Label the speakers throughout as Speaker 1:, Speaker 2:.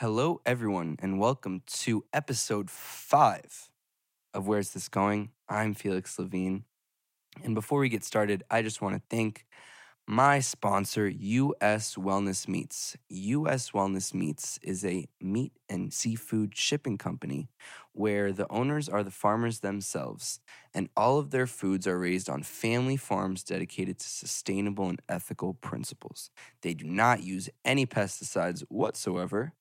Speaker 1: Hello, everyone, and welcome to episode five of Where's This Going? I'm Felix Levine. And before we get started, I just want to thank my sponsor, US Wellness Meats. US Wellness Meats is a meat and seafood shipping company where the owners are the farmers themselves, and all of their foods are raised on family farms dedicated to sustainable and ethical principles. They do not use any pesticides whatsoever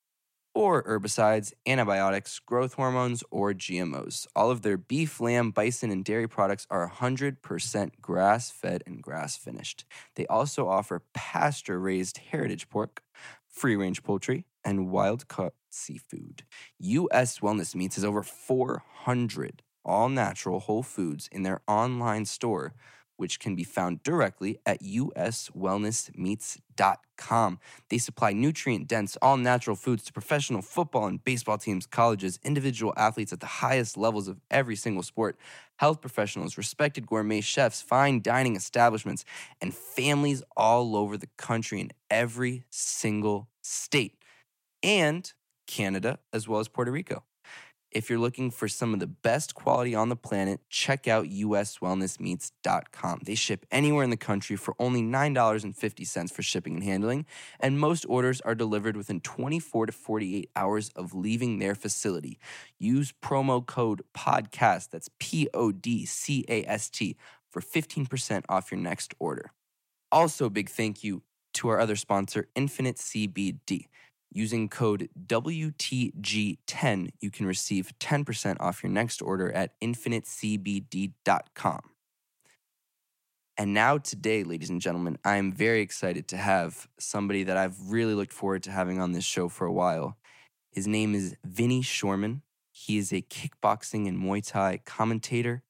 Speaker 1: or herbicides, antibiotics, growth hormones, or GMOs. All of their beef, lamb, bison, and dairy products are 100% grass fed and grass finished. They also offer pasture raised heritage pork, free range poultry, and wild caught seafood. U.S. Wellness Meats has over 400 all natural whole foods in their online store which can be found directly at uswellnessmeats.com. They supply nutrient dense, all natural foods to professional football and baseball teams, colleges, individual athletes at the highest levels of every single sport, health professionals, respected gourmet chefs, fine dining establishments, and families all over the country in every single state, and Canada as well as Puerto Rico. If you're looking for some of the best quality on the planet, check out uswellnessmeats.com. They ship anywhere in the country for only $9.50 for shipping and handling, and most orders are delivered within 24 to 48 hours of leaving their facility. Use promo code PODCAST, that's P O D C A S T, for 15% off your next order. Also, big thank you to our other sponsor, Infinite CBD. Using code WTG10, you can receive 10% off your next order at infinitecbd.com. And now, today, ladies and gentlemen, I am very excited to have somebody that I've really looked forward to having on this show for a while. His name is Vinny Shoreman. He is a kickboxing and Muay Thai commentator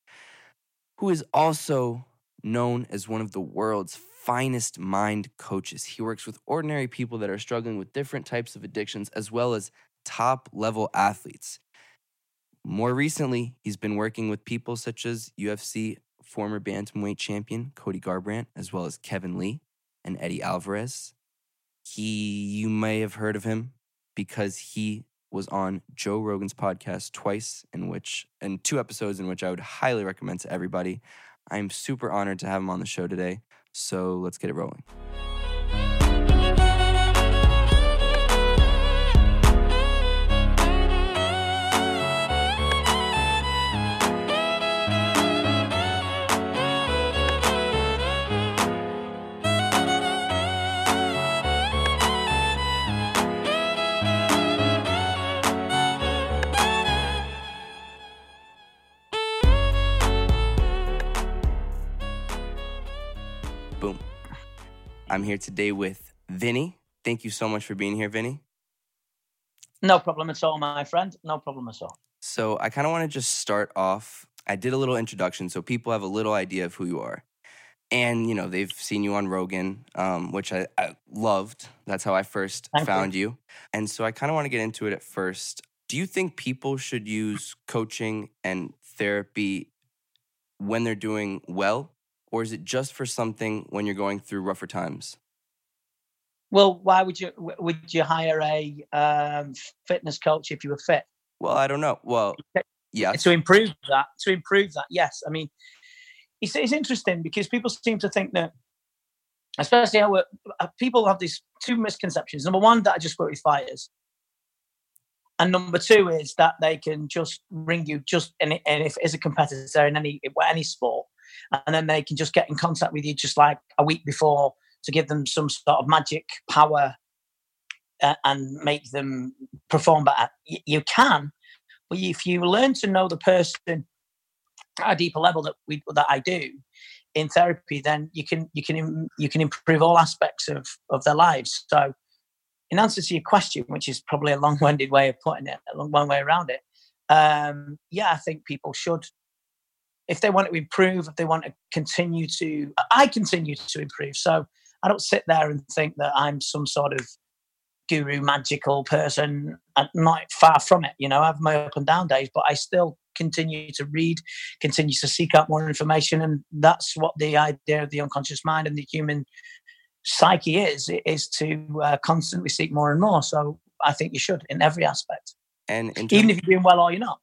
Speaker 1: who is also known as one of the world's finest mind coaches. He works with ordinary people that are struggling with different types of addictions, as well as top level athletes. More recently, he's been working with people such as UFC former bantamweight champion Cody Garbrandt, as well as Kevin Lee and Eddie Alvarez. He, you may have heard of him because he was on Joe Rogan's podcast twice, in which, and two episodes in which I would highly recommend to everybody. I'm super honored to have him on the show today. So let's get it rolling. I'm here today with Vinny. Thank you so much for being here, Vinny.
Speaker 2: No problem at all, my friend. No problem at all.
Speaker 1: So I kind of want to just start off. I did a little introduction so people have a little idea of who you are. And, you know, they've seen you on Rogan, um, which I, I, loved. That's how I first
Speaker 2: Thank
Speaker 1: found you. you. And so I kind of want to get into it at first. Do you think people should use coaching and therapy when they're doing well? Or is it just for something when you're going through rougher times?
Speaker 2: Well, why would you would you hire a um, fitness coach if you were fit?
Speaker 1: Well, I don't know. Well, yeah.
Speaker 2: To improve that, to improve that, yes. I mean, it's, it's interesting because people seem to think that, especially how uh, people have these two misconceptions. Number one, that I just work with fighters, and number two is that they can just ring you just and if as a competitor in any any sport, and then they can just get in contact with you just like a week before to give them some sort of magic power uh, and make them perform better. Y- you can, but if you learn to know the person at a deeper level that we that I do in therapy, then you can you can you can improve all aspects of of their lives. So, in answer to your question, which is probably a long-winded way of putting it, a long one way around it, um, yeah, I think people should if they want to improve, if they want to continue to, I continue to improve. So I don't sit there and think that I'm some sort of guru magical person. I'm not far from it. You know, I have my up and down days, but I still continue to read, continue to seek out more information. And that's what the idea of the unconscious mind and the human psyche is, is to uh, constantly seek more and more. So I think you should in every aspect.
Speaker 1: And in
Speaker 2: Even if you're doing well or you're not,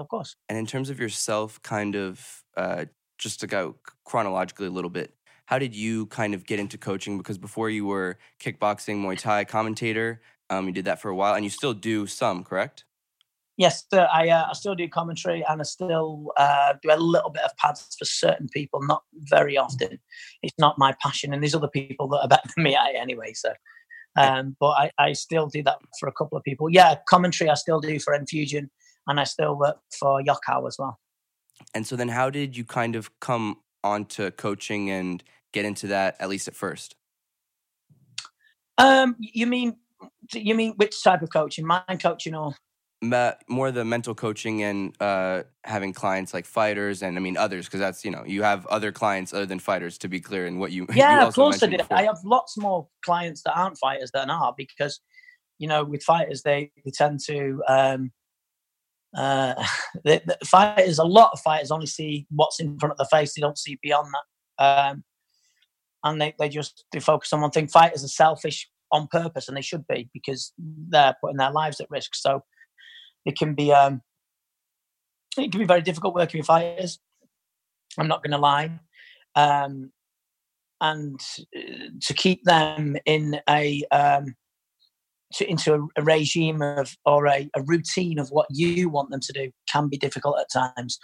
Speaker 2: of course.
Speaker 1: and in terms of yourself, kind of uh, just to go chronologically a little bit, how did you kind of get into coaching? Because before you were kickboxing, Muay Thai commentator, um, you did that for a while, and you still do some, correct?
Speaker 2: Yes, sir, I uh, I still do commentary and I still uh, do a little bit of pads for certain people, not very often. It's not my passion, and there's other people that are better than me at it anyway. So, um, but I, I still do that for a couple of people. Yeah, commentary I still do for Enfusion, and I still work for Yokkao as well.
Speaker 1: And so then, how did you kind of come onto coaching and get into that at least at first?
Speaker 2: Um, you mean you mean which type of coaching? Mind coaching or
Speaker 1: more the mental coaching and uh, having clients like fighters and I mean others because that's you know you have other clients other than fighters to be clear in what you you
Speaker 2: yeah, of course I did.
Speaker 1: before.
Speaker 2: I have lots more clients that aren't fighters than are because you know with fighters they they tend to um uh the, the fighters a lot of fighters only see what's in front of the face they don't see beyond that. Um and they, they just they focus on one thing. Fighters are selfish on purpose and they should be because they're putting their lives at risk. So it can be um it can be very difficult working with fighters. I'm not going to lie. Um and uh, to keep them in a um, to, into a, a regime of or a, a routine of what you want them to do can be difficult at times.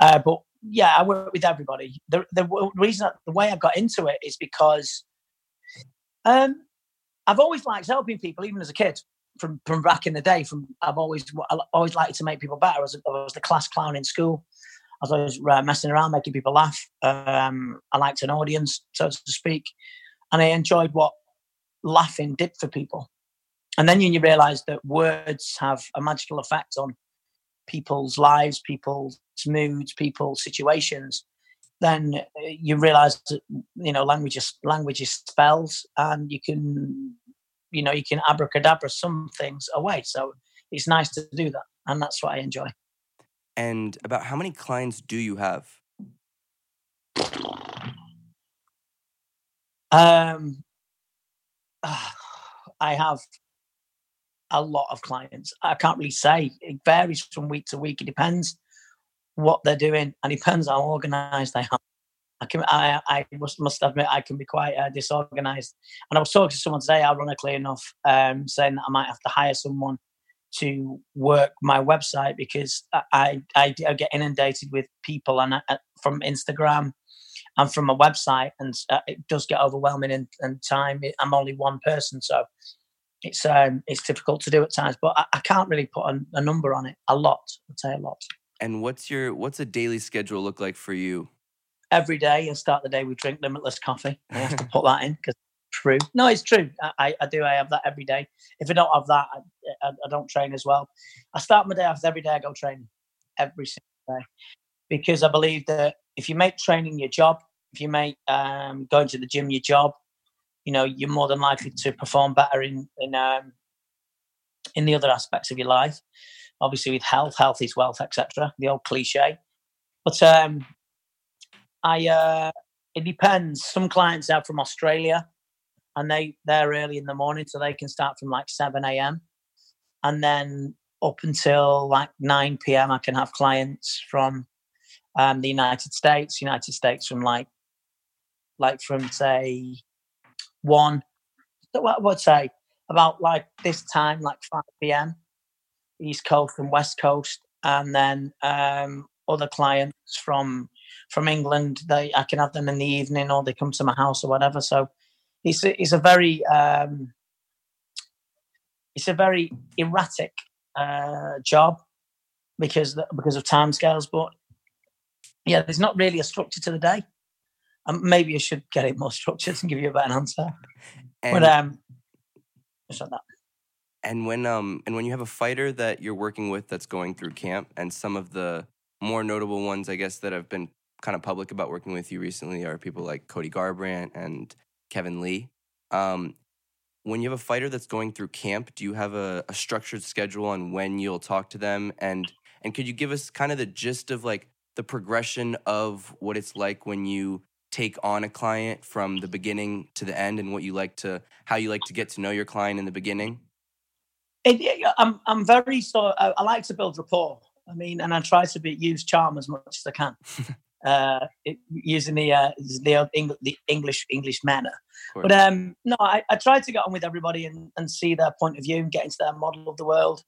Speaker 2: Uh, but yeah, I work with everybody. The, the reason the way I got into it is because um, I've always liked helping people, even as a kid. From from back in the day, from I've always I always liked to make people better. I was, I was the class clown in school. I was always uh, messing around, making people laugh. Um, I liked an audience, so to speak, and I enjoyed what laughing did for people. And then you realise that words have a magical effect on people's lives, people's moods, people's situations. Then uh, you realise that you know language is language is spells, and you can you know you can abracadabra some things away. So it's nice to do that, and that's what I enjoy.
Speaker 1: And about how many clients do you have?
Speaker 2: Um, I have a lot of clients. I can't really say. It varies from week to week. It depends what they're doing, and it depends how organised they are. I can, I, I must, must admit, I can be quite uh, disorganised. And I was talking to someone today, ironically enough, um, saying that I might have to hire someone to work my website because I, I, I get inundated with people and uh, from Instagram and from a website, and uh, it does get overwhelming in, in time. I'm only one person, so it's um, it's difficult to do at times. But I, I can't really put a, a, number on it. A lot, I'd say a lot.
Speaker 1: And what's your what's a daily schedule look like for you?
Speaker 2: Every day, I start the day with drink limitless coffee. I have to put that in because true. No, it's true. I, I do. I have that every day. If I don't have that, I, I, I don't train as well. I start my day off every day. I go training every single day because I believe that if you make training your job, if you make um, going to the gym your job, you know you're more than likely to perform better in in um, in the other aspects of your life. Obviously, with health, health is wealth, etc. The old cliche. But um, I uh, it depends. Some clients are from Australia, and they they're early in the morning, so they can start from like seven a.m. and then up until like nine p.m. I can have clients from um, the United States. United States from like like from say one. What would say about like this time like 5 p.m east coast and west coast and then um other clients from from england they i can have them in the evening or they come to my house or whatever. So it's a, it's a very um it's a very erratic uh job because because of time scales but yeah there's not really a structure to the day um, maybe I should get it more structured and give you a better answer.
Speaker 1: And,
Speaker 2: but um, just like that.
Speaker 1: And when um and when you have a fighter that you're working with that's going through camp, and some of the more notable ones, I guess, that have been kind of public about working with you recently are people like Cody Garbrandt and Kevin Lee. Um, when you have a fighter that's going through camp, do you have a, a structured schedule on when you'll talk to them? And and could you give us kind of the gist of like the progression of what it's like when you take on a client from the beginning to the end and what you like to how you like to get to know your client in the beginning
Speaker 2: It, I'm I'm very so I, I, like to build rapport. I mean, and I try to be use charm as much as I can, uh, it, using the uh, the, English, the English English manner. But um, no, I, I try to get on with everybody and, and see their point of view and get into their model of the world,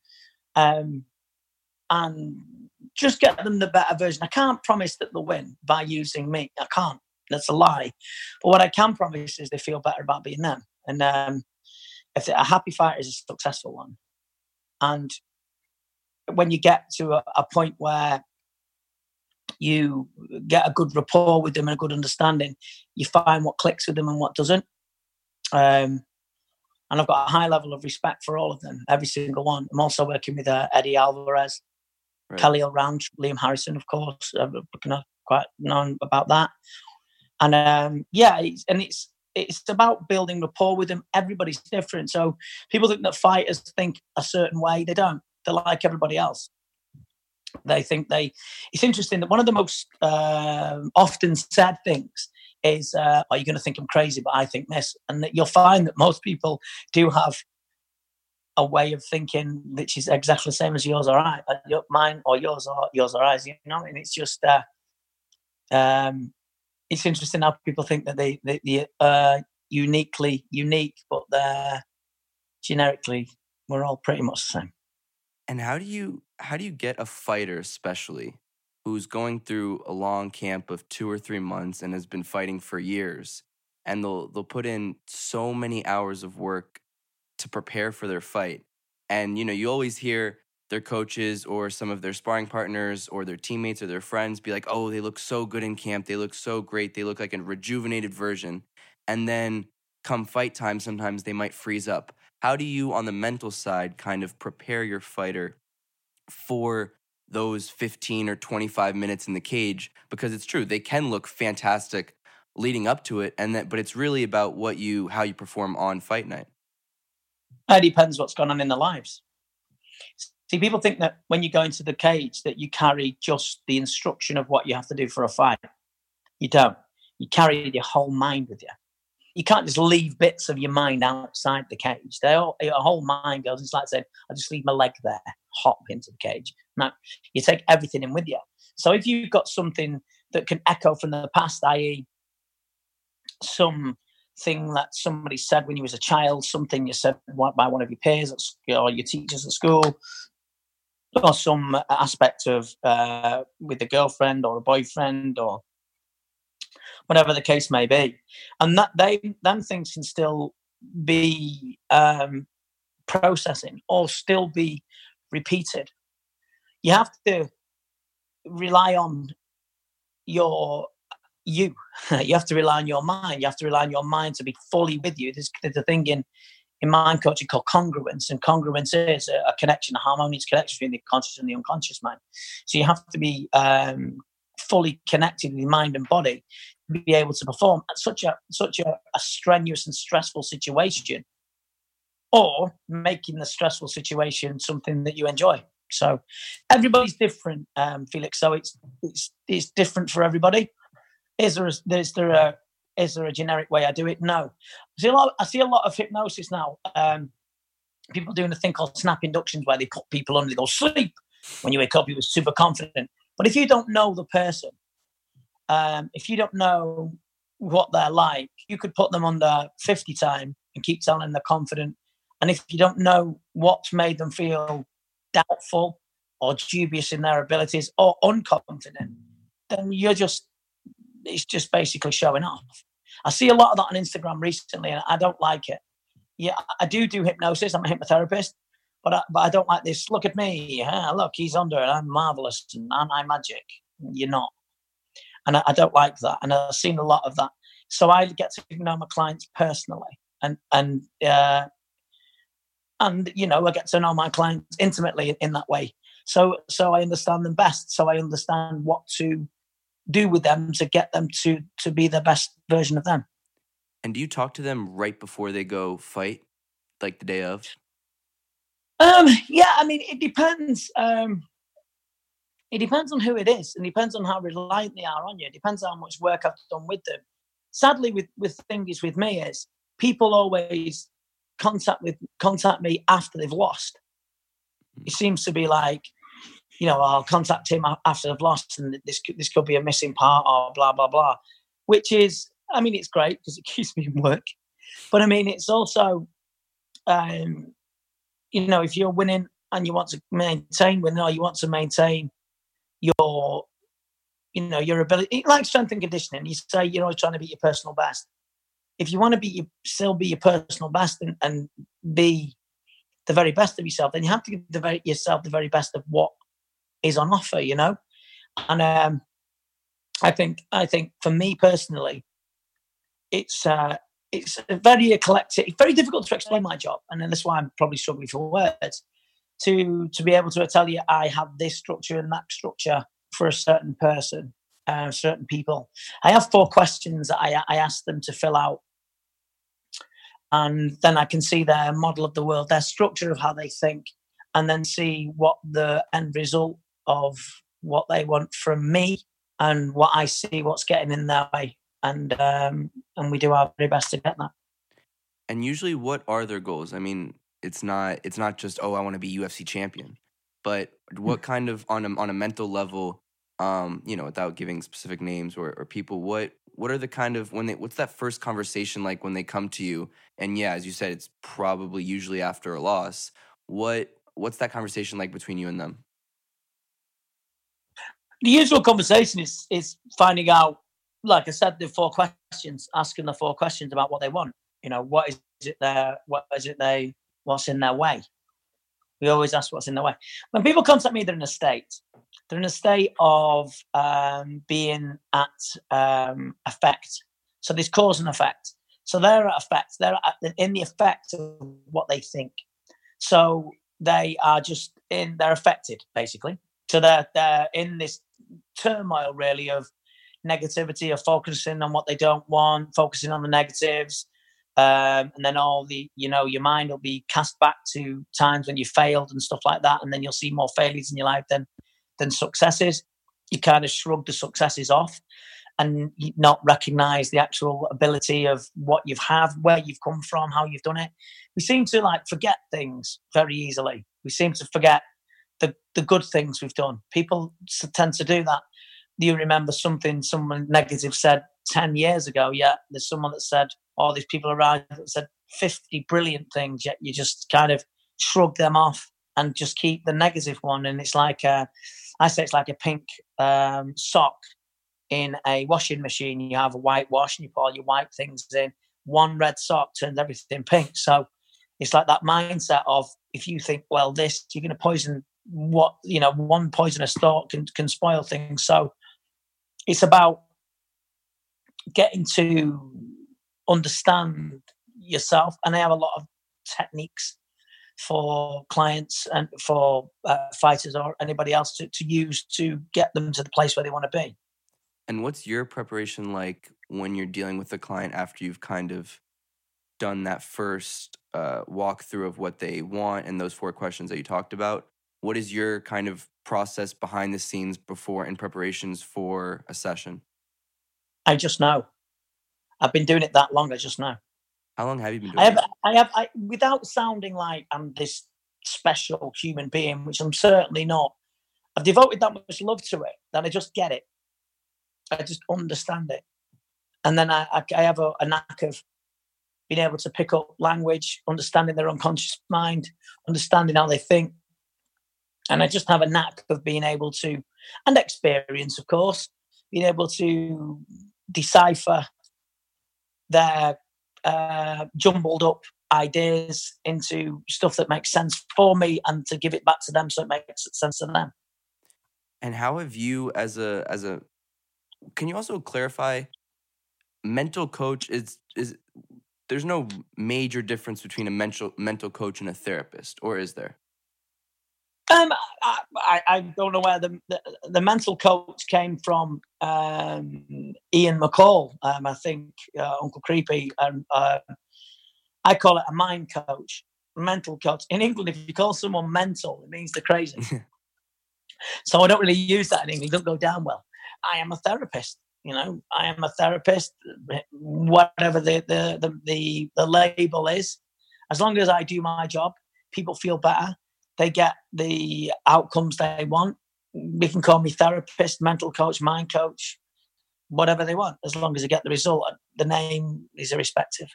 Speaker 2: um, and just get them the better version. I can't promise that they'll win by using me. I can't. That's a lie. But what I can promise is they feel better about being them. And um, if a happy fighter is a successful one, and when you get to a, a point where you get a good rapport with them and a good understanding, you find what clicks with them and what doesn't. Um, and I've got a high level of respect for all of them, every single one. I'm also working with uh, Eddie Alvarez, right. Khalil Rountree, Liam Harrison, of course. I've quite known about that. And um, yeah, it's, and it's it's about building rapport with them. Everybody's different, so people think that fighters think a certain way. They don't. They're like everybody else. They think they. It's interesting that one of the most uh, often said things is, uh, "Are you going to think I'm crazy?" But I think this, and that you'll find that most people do have a way of thinking which is exactly the same as yours or I, mine or yours or yours or ours. You know, and it's just. Uh, um, it's interesting how people think that they they, they uh, uniquely unique, but they're generically we're all pretty much the same.
Speaker 1: And how do you how do you get a fighter, especially who's going through a long camp of two or three months and has been fighting for years, and they'll they'll put in so many hours of work to prepare for their fight, and you know you always hear their coaches or some of their sparring partners or their teammates or their friends be like, oh, they look so good in camp. They look so great. They look like a rejuvenated version. And then come fight time, sometimes they might freeze up. How do you, on the mental side, kind of prepare your fighter for those 15 or 25 minutes in the cage? Because it's true, they can look fantastic leading up to it, and that, but it's really about what you, how you perform on fight night.
Speaker 2: It depends what's going on in their lives. See, people think that when you go into the cage that you carry just the instruction of what you have to do for a fight. You don't. You carry your whole mind with you. You can't just leave bits of your mind outside the cage. They all, your whole mind goes. It's like saying, "I just leave my leg there, hop into the cage." No, you take everything in with you. So if you've got something that can echo from the past, i.e., some thing that somebody said when you was a child, something you said by one of your peers or your teachers at school, or some aspect of uh, with a girlfriend or a boyfriend or whatever the case may be, and that they them things can still be um, processing or still be repeated. You have to rely on your you. you have to rely on your mind. You have to rely on your mind to be fully with you. There's, there's a thing in in mind coaching called congruence, and congruence is a, a, connection, a harmonious connection between the conscious and the unconscious mind. So you have to be um, fully connected with mind and body to be able to perform at such a such a, a strenuous and stressful situation, or making the stressful situation something that you enjoy. So everybody's different, um, Felix. So it's it's it's different for everybody. Is there is there a is there a generic way I do it? No. I see a lot. I see a lot of hypnosis now. Um, people doing a thing called snap inductions where they put people under. They go sleep. When you wake up, you're super confident. But if you don't know the person, um, if you don't know what they're like, you could put them under 50 time and keep telling them they're confident. And if you don't know what's made them feel doubtful or dubious in their abilities or unconfident, then you're just it's just basically showing off. I see a lot of that on Instagram recently, and I don't like it. Yeah, I do do hypnosis. I'm a hypnotherapist, but I, but I don't like this. Look at me. Look, he's under, and I'm marvelous, and I'm magic. You're not, and I, I don't like that. And I've seen a lot of that. So I get to know my clients personally, and and uh, and you know I get to know my clients intimately in, in that way. So so I understand them best. So I understand what to do with them to get them to to be the best version of them.
Speaker 1: And do you talk to them right before they go fight, like the day of?
Speaker 2: Um, yeah, I mean, it depends. Um, it depends on who it is, and depends on how reliant they are on you. It depends on how much work I've done with them. Sadly, with with things with me is people always contact with contact me after they've lost. It seems to be like, you know, I'll contact him after lost, and this this could be a missing part or blah blah blah. Which is, I mean, it's great because it keeps me in work, but I mean, it's also, um, you know, if you're winning and you want to maintain winning, or you want to maintain your, you know, your ability, like strength and conditioning. You say you're always trying to be your personal best if you want to be your, still be your personal best and, and be the very best of yourself, then you have to give the very, yourself the very best of what is on offer, you know. And um, I think I think for me personally, it's uh, it's very eclectic. It's very difficult to explain my job, and then that's why I'm probably struggling for words. To to be able to tell you I have this structure and that structure for a certain person, uh, certain people. I have four questions that I I ask them to fill out and then I can see their model of the world, their structure of how they think, and then see what the end result of what they want from me and what I see what's getting in their way, and um, and we do our very best to get that.
Speaker 1: And usually, what are their goals? I mean, it's not it's not just oh I want to be UFC champion, but what mm. kind of on a on a mental level, um, you know, without giving specific names or, or people, what what are the kind of when they what's that first conversation like when they come to you and yeah as you said it's probably usually after a loss what what's that conversation like between you and them
Speaker 2: the usual conversation is is finding out like i said the four questions asking the four questions about what they want you know what is it there what is it they what's in their way we always ask what's in their way when people contact me they're in a state they're in a state of um, being at um, effect. So there's cause and effect. So they're at effect. They're at, in the effect of what they think. So they are just in. They're affected basically. So they're they're in this turmoil really of negativity, of focusing on what they don't want, focusing on the negatives, um, and then all the you know your mind will be cast back to times when you failed and stuff like that, and then you'll see more failures in your life than than successes. You kind of shrug the successes off and not recognize the actual ability of what you've have, where you've come from, how you've done it. We seem to like forget things very easily. We seem to forget the, the good things we've done. People tend to do that. You remember something someone negative said 10 years ago? Yeah, there's someone that said, all oh, these people around that said 50 brilliant things, yet you just kind of shrug them off and just keep the negative one. And it's like, uh, I say it's like a pink um, sock in a washing machine. You have a white wash and you put all your white things in. One red sock turns everything pink. So it's like that mindset of if you think, well, this, you're going to poison what, you know, one poisonous thought can, can spoil things. So it's about getting to understand yourself. And I have a lot of techniques for clients and for uh, fighters or anybody else to, to use to get them to the place where they want to be.
Speaker 1: And what's your preparation like when you're dealing with a client after you've kind of done that first uh, walkthrough of what they want and those four questions that you talked about? What is your kind of process behind the scenes before in preparations for a session?
Speaker 2: I just know. I've been doing it that long. I just know.
Speaker 1: How long have you been doing
Speaker 2: I have, I have, I, without sounding like I'm this special human being, which I'm certainly not. I've devoted that much love to it that I just get it. I just understand it. And then I, I, I have a, a knack of being able to pick up language, understanding their unconscious mind, understanding how they think. And I just have a knack of being able to, and experience, of course, being able to decipher their uh, jumbled up ideas into stuff that makes sense for me and to give it back to them so it makes sense to them.
Speaker 1: And how have you as a as a can you also clarify mental coach is is there's no major difference between a mental mental coach and a therapist or is there?
Speaker 2: Um, I, I don't know where the, the, the mental coach came from. Um, Ian McCall, um, I think uh, Uncle Creepy, and uh, I call it a mind coach, mental coach. In England, if you call someone mental, it means they're crazy. so I don't really use that in England. It doesn't go down well. I am a therapist. You know, I am a therapist. Whatever the the the, the, the label is, as long as I do my job, people feel better. They get the outcomes they want. We can call me therapist, mental coach, mind coach, whatever they want, as long as they get the result. The name is irrespective.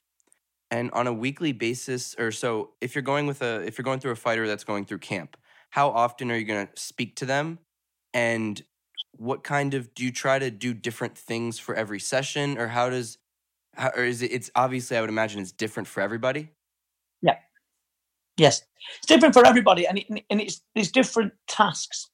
Speaker 1: And on a weekly basis, or so, if you're going with a, if you're going through a fighter that's going through camp, how often are you going to speak to them? And what kind of do you try to do different things for every session, or how does, how, or is it? It's obviously, I would imagine, it's different for everybody.
Speaker 2: Yeah. Yes, it's different for everybody, and it, and it's there's different tasks.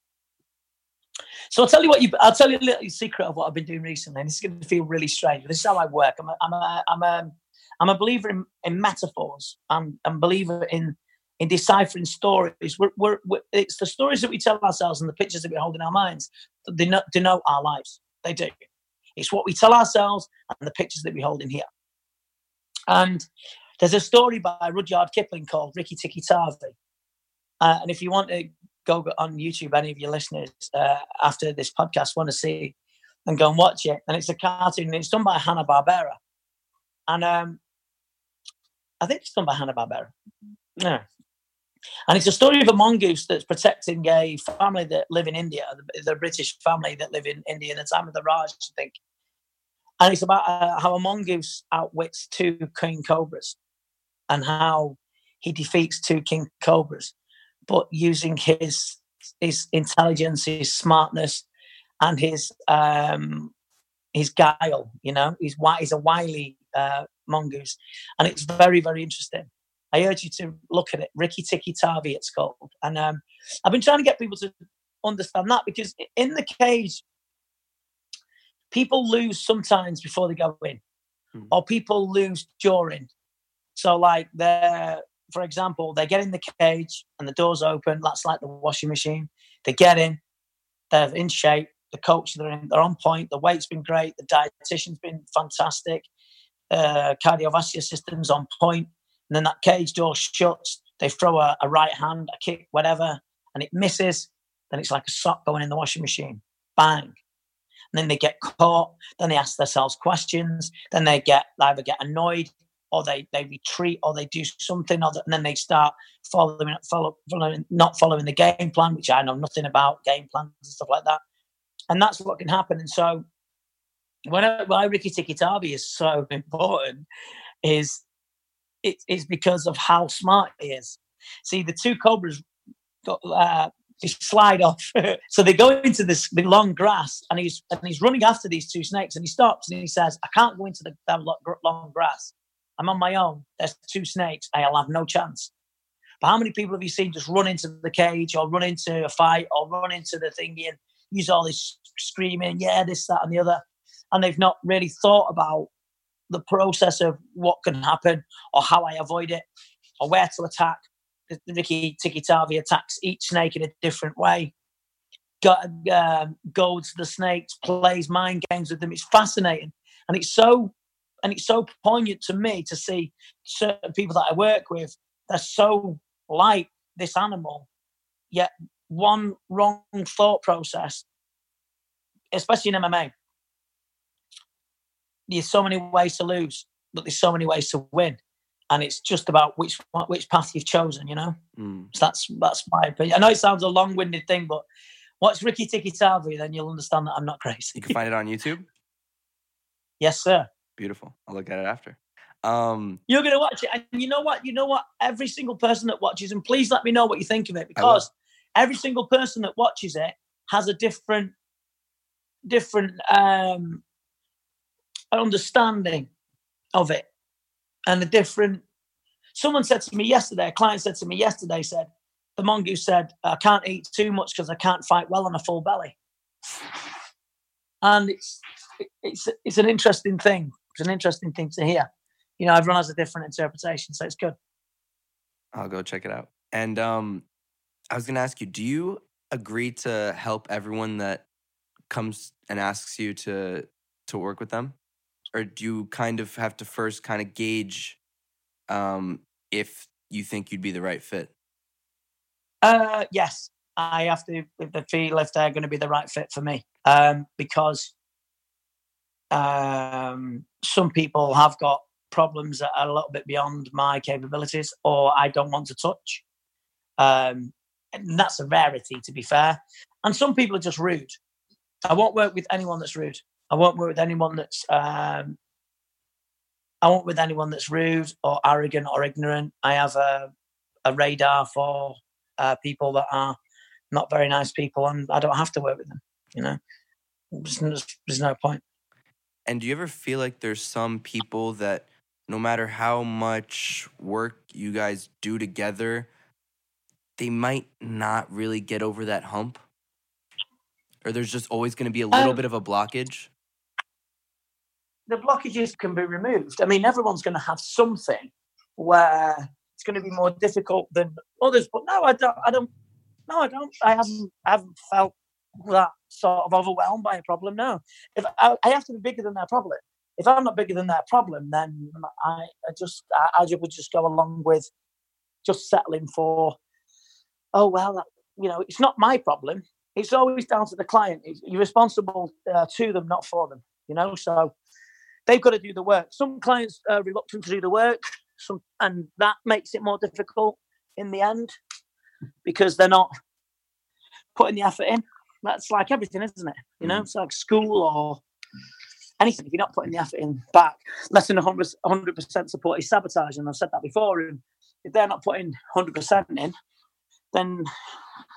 Speaker 2: So I'll tell you what you. I'll tell you a little secret of what I've been doing recently, and it's going to feel really strange. This is how I work. I'm a, I'm a, I'm a I'm a believer in, in metaphors. I'm, a believer in in deciphering stories. We're, we're, we're, it's the stories that we tell ourselves and the pictures that we hold in our minds that denote, denote our lives. They do. It's what we tell ourselves and the pictures that we hold in here. And there's a story by Rudyard Kipling called Rikki Tikki Tavi. Uh, and if you want to go on YouTube, any of your listeners uh, after this podcast want to see and go and watch it, and it's a cartoon. It's done by Hanna Barbera, and um, I think it's done by Hanna Barbera. Yeah. And it's a story of a mongoose that's protecting a family that live in India, the, the British family that live in India in the time of the Raj, I think. And it's about uh, how a mongoose outwits two king cobras and how he defeats two king cobras, but using his his intelligence, his smartness, and his um, his guile. You know, he's he's a wily uh, mongoose, and it's very very interesting. I urge you to look at it. Rikki Tikki Tavi, it's called, and um, I've been trying to get people to understand that because in the cage, people lose sometimes before they go in, mm. or people lose during. So, like they're, for example, they get in the cage and the doors open. That's like the washing machine. They get in, they're in shape. The coach, they're in, they're on point. The weight's been great. The dietitian's been fantastic uh, cardiovascular system's on point. and then that cage door shuts. They throw a, a right hand, a kick, whatever, and it misses. Then it's like a sock going in the washing machine. Bang. And then they get caught. Then they ask themselves questions. Then they get they either get annoyed or they, they retreat or they do something other, and then they start following, follow, following not following the game plan, which I know nothing about game plans and stuff like that. And that's what can happen. And so why, why Rikki Tikki Tavi is so important is it is because of how smart he is. See, the two cobras got, uh, slide off, so they go into this the long grass, and he's and he's running after these two snakes, and he stops and he says, "I can't go into the long grass. I'm on my own. There's two snakes. I'll have no chance." But how many people have you seen just run into the cage, or run into a fight, or run into the thingy and use all this screaming, yeah, this, that, and the other? and they've not really thought about the process of what can happen or how I avoid it or where to attack. Rikki Tikki Tavi attacks each snake in a different way. Got, um, goads the snakes, plays mind games with them. It's fascinating, and it's so and it's so poignant to me to see certain people that I work with. They're so like this animal, yet one wrong thought process, especially in MMA, there's so many ways to lose, but there's so many ways to win, and it's just about which which path you've chosen. You know, mm. so that's that's my opinion. I know it sounds a long-winded thing, but watch Rikki Tikki Tavi, then you'll understand that I'm not crazy.
Speaker 1: You can find it on YouTube.
Speaker 2: yes, sir.
Speaker 1: Beautiful. I'll look at it after. Um,
Speaker 2: You're gonna watch it, and you know what? You know what? Every single person that watches, and please let me know what you think of it, because every single person that watches it has a different, different um, understanding of it and the different. Someone said to me yesterday, a client said to me yesterday, said, the mongoose said, I can't eat too much because I can't fight well on a full belly. And it's, it's, it's an interesting thing. It's an interesting thing to hear. You know, everyone has a different interpretation, so it's good.
Speaker 1: I'll go check it out. And um, I was going to ask you, do you agree to help everyone that comes and asks you to to work with them? or do you kind of have to first kind of gauge um, if you think you'd be the right fit?
Speaker 2: Uh, yes, I have to. If the feel if they're going to be the right fit for me, um, because um, some people have got problems that are a little bit beyond my capabilities or I don't want to touch. Um, and that's a rarity, to be fair. And some people are just rude. I won't work with anyone that's rude. I won't work with anyone that's um, I won't with anyone that's rude or arrogant or ignorant. I have a, a radar for uh, people that are not very nice people, and I don't have to work with them. You know, there's, there's no point.
Speaker 1: And do you ever feel like there's some people that no matter how much work you guys do together, they might not really get over that hump? Or there's just always going to be a little um, bit of a blockage?
Speaker 2: The blockages can be removed. I mean, everyone's going to have something where it's going to be more difficult than others. But no, I don't. I don't. No, I don't. I haven't. I haven't felt that sort of overwhelmed by a problem. No, if I, I have to be bigger than that problem if I'm not bigger than their problem, then I, I just I, I would just go along with just settling for, oh well, you know, it's not my problem. It's always down to the client. You're responsible uh, to them, not for them. You know, so they've got to do the work. Some clients are reluctant to do the work, some, and that makes it more difficult in the end because they're not putting the effort in. That's like everything, isn't it? You know, mm. it's like school or anything, if you're not putting the effort in back, less than 100, 100% support is sabotage. And I've said that before. And if they're not putting 100% in, then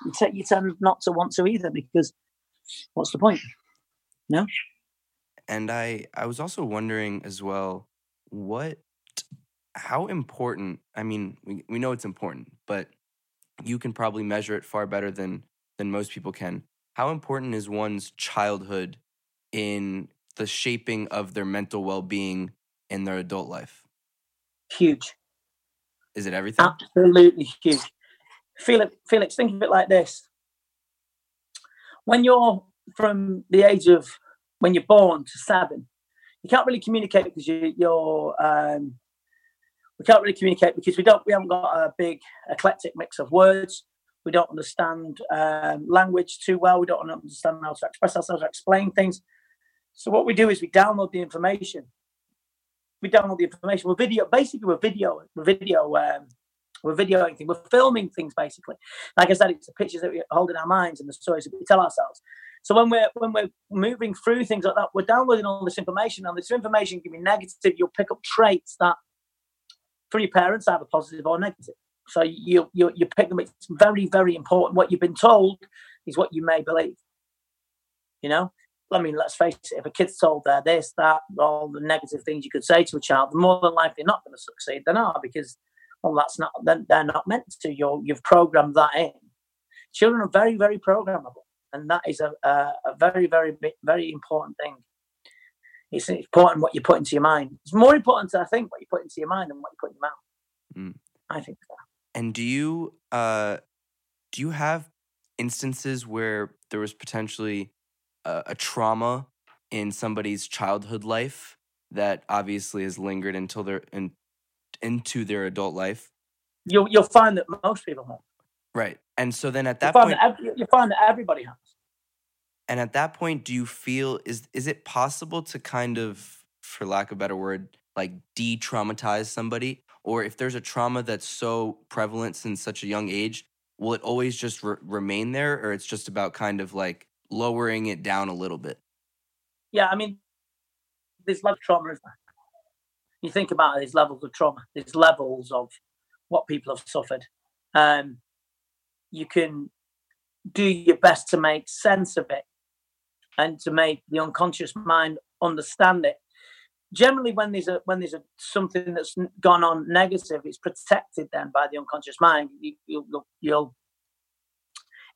Speaker 2: you, t- you tend not to want to either because what's the point? No?
Speaker 1: And I, I was also wondering as well, what, how important, I mean, we, we know it's important, but you can probably measure it far better than, than most people can. How important is one's childhood in the shaping of their mental well-being in their adult life?
Speaker 2: Huge.
Speaker 1: Is it everything?
Speaker 2: Absolutely huge. Felix, Felix, think of it like this. When you're from the age of when you're born to seven, you can't really communicate because you, you're um, we can't really communicate because we don't we haven't got a big eclectic mix of words. We don't understand um, language too well. We don't understand how to express ourselves, or explain things. So what we do is we download the information. We download the information. We're video, basically we're video, we're video, um, we're videoing things. We're filming things basically. Like I said, it's the pictures that we hold in our minds and the stories that we tell ourselves. So when we're when we're moving through things like that, we're downloading all this information, and this information can be negative. You'll pick up traits that from your parents either positive or negative. So you you you pick them. It's very very important. What you've been told is what you may believe. You know, I mean, let's face it, if a kid's told they're this, that, all the negative things you could say to a child, the more than likely not going to succeed. They are not because, well, that's not, they're not meant to. You're, you've programmed that in. Children are very, very programmable. And that is a, a, a very, very, very important thing. It's important what you put into your mind. It's more important, I think, what you put into your mind than what you put in your mouth. Mm. I think so.
Speaker 1: And do you, uh, do you have instances where there was potentially a, a trauma in somebody's childhood life that obviously has lingered until they're in, into their adult life.
Speaker 2: You'll you'll find that most people have.
Speaker 1: Right, and so then at that
Speaker 2: you
Speaker 1: point,
Speaker 2: that, you find that everybody has.
Speaker 1: And at that point, do you feel is is it possible to kind of, for lack of a better word, like de-traumatize somebody, or if there's a trauma that's so prevalent since such a young age, will it always just re- remain there, or it's just about kind of like lowering it down a little bit.
Speaker 2: Yeah, I mean, there's of trauma. You think about it, there's levels of trauma, there's levels of what people have suffered. Um, you can do your best to make sense of it and to make the unconscious mind understand it. Generally, when there's a when there's a something that's gone on negative, it's protected then by the unconscious mind. You, you'll, you'll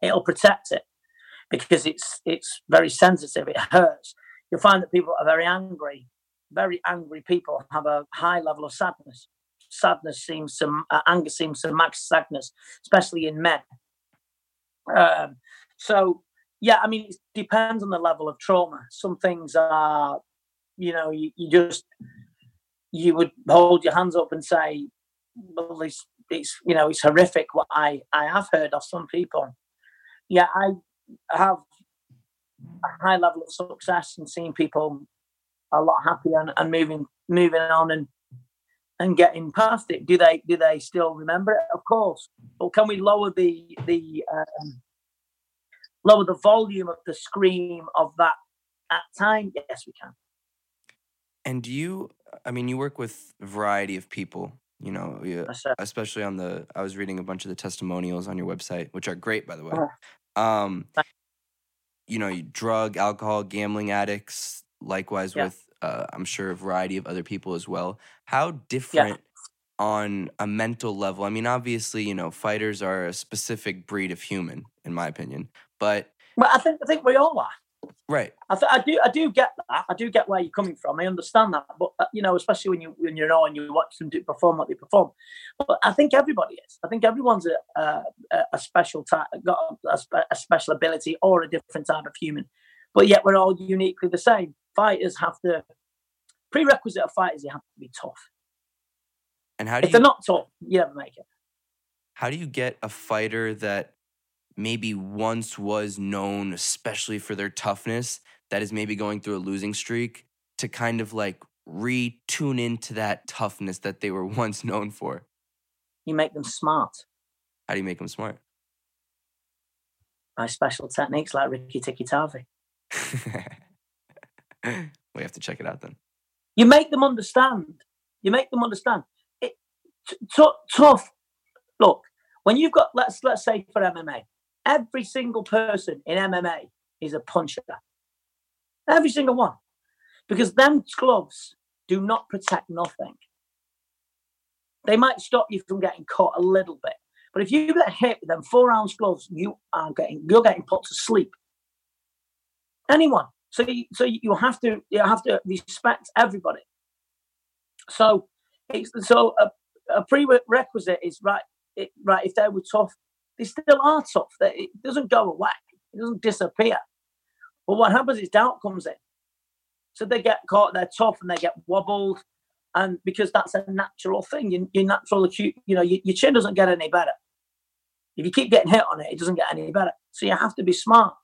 Speaker 2: it'll protect it because it's it's very sensitive. It hurts. You'll find that people are very angry. Very angry people have a high level of sadness. Sadness seems to uh, anger seems to max sadness, especially in men. Um, so yeah, I mean, it depends on the level of trauma. Some things are, you know, you, you just you would hold your hands up and say, well, it's, it's you know, it's horrific what I I have heard of some people. Yeah, I have a high level of success and seeing people a lot happier and, and moving moving on and and getting past it. Do they do they still remember it? Of course. But can we lower the the um, lower the volume of the scream of that at time? Yes, we can.
Speaker 1: And do you? I mean, you work with a variety of people. You know, especially on the. I was reading a bunch of the testimonials on your website, which are great, by the way. Um, you know, you- drug, alcohol, gambling addicts. Likewise,
Speaker 2: Yeah.
Speaker 1: with uh, I'm sure a variety of other people as well. How different on a mental level? I mean, obviously, you know, fighters are a specific breed of human, in my opinion. But
Speaker 2: But I think I think we all are.
Speaker 1: Right,
Speaker 2: I, th- I do I do get that. I do get where you're coming from. I understand that. But uh, you know, especially when you when you know and you watch them do perform what they perform. But I think everybody is. I think everyone's a a, a special type, got a, a special ability or a different type of human. But yet we're all uniquely the same. Fighters have to prerequisite of fighters. You have to be tough.
Speaker 1: and how do
Speaker 2: If
Speaker 1: you
Speaker 2: they're not tough, you never make it.
Speaker 1: how do you get a fighter that maybe once was known especially for their toughness that is maybe going through a losing streak to kind of like retune into that toughness that they were once known for
Speaker 2: You make them smart
Speaker 1: how do you make them smart
Speaker 2: by special techniques like Rikki Tikki Tavi.
Speaker 1: we have to check it out then
Speaker 2: You make them understand. You make them understand. It, t- t- tough. Look, when you've got let's let's say for MMA, every single person in MMA is a puncher. Every single one, because them gloves do not protect nothing. They might stop you from getting caught a little bit, but if you get hit with them four ounce gloves, you are getting you're getting put to sleep. Anyone. So you, so you have to you have to respect everybody. So so a, a prerequisite is right. It, right, if they were tough, they still are tough. They, it doesn't go away. It doesn't disappear. But what happens is doubt comes in. So they get caught. They're tough and they get wobbled, and because that's a natural thing. Your, your natural acute, you know, your, your chin doesn't get any better. If you keep getting hit on it, it doesn't get any better. So you have to be smart.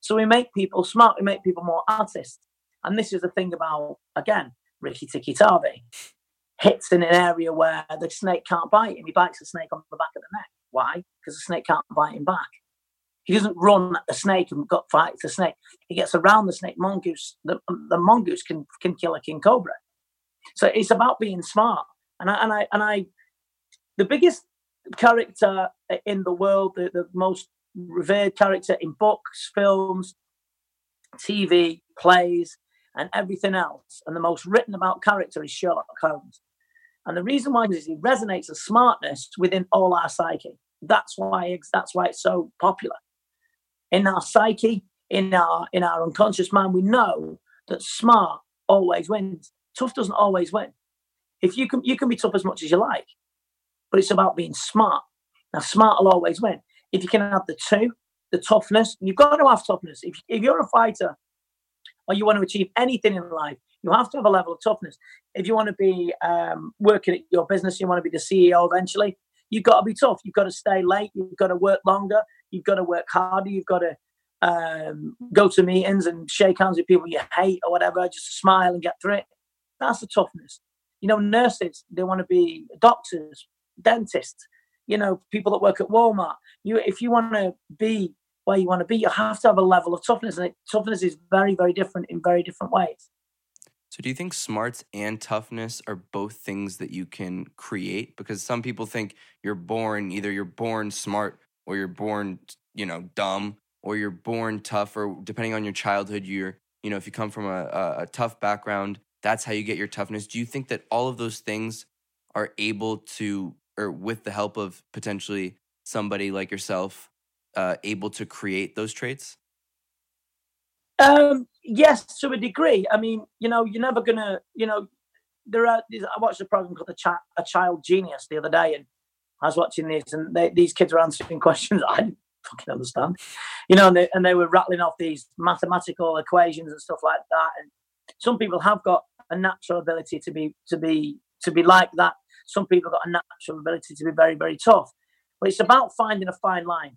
Speaker 2: So we make people smart. We make people more artists. And this is the thing about again Rikki Tikki Tavi hits in an area where the snake can't bite him. He bites the snake on the back of the neck. Why? Because the snake can't bite him back. He doesn't run at the snake and got fights the snake. He gets around the snake. Mongoose, the, the mongoose can can kill a king cobra. So it's about being smart. And I and I and I, the biggest character in the world, the, the most revered character in books, films, TV, plays, and everything else, and the most written about character is Sherlock Holmes. And the reason why is he resonates as smartness within all our psyche. That's why that's why it's so popular. In our psyche, in our in our unconscious mind, we know that smart always wins. Tough doesn't always win. If you can you can be tough as much as you like, but it's about being smart. Now, smart will always win. If you can have the two, the toughness, you've got to have toughness. If, if you're a fighter or you want to achieve anything in life, you have to have a level of toughness. If you want to be um, working at your business, you want to be the CEO eventually, you've got to be tough. You've got to stay late. You've got to work longer. You've got to work harder. You've got to um, go to meetings and shake hands with people you hate or whatever, just to smile and get through it. That's the toughness. You know, nurses, they want to be doctors, dentists, you know, people that work at Walmart. You, if you want to be where you want to be, you have to have a level of toughness, and toughness is very, very different in very different ways.
Speaker 1: So, do you think smarts and toughness are both things that you can create? Because some people think you're born either you're born smart or you're born, you know, dumb or you're born tough, or depending on your childhood, you're, you know, if you come from a, a, a tough background, that's how you get your toughness. Do you think that all of those things are able to, or with the help of potentially somebody like yourself, uh, able to create those traits?
Speaker 2: Um, yes, to a degree. I mean, you know, you're never gonna, you know, there are. I watched a program called "A, Chi- a Child Genius" the other day, and I was watching this, and they, these kids were answering questions I didn't fucking understand, you know, and they, and they were rattling off these mathematical equations and stuff like that. And some people have got a natural ability to be to be to be like that. Some people got a natural ability to be very very tough. But it's about finding a fine line,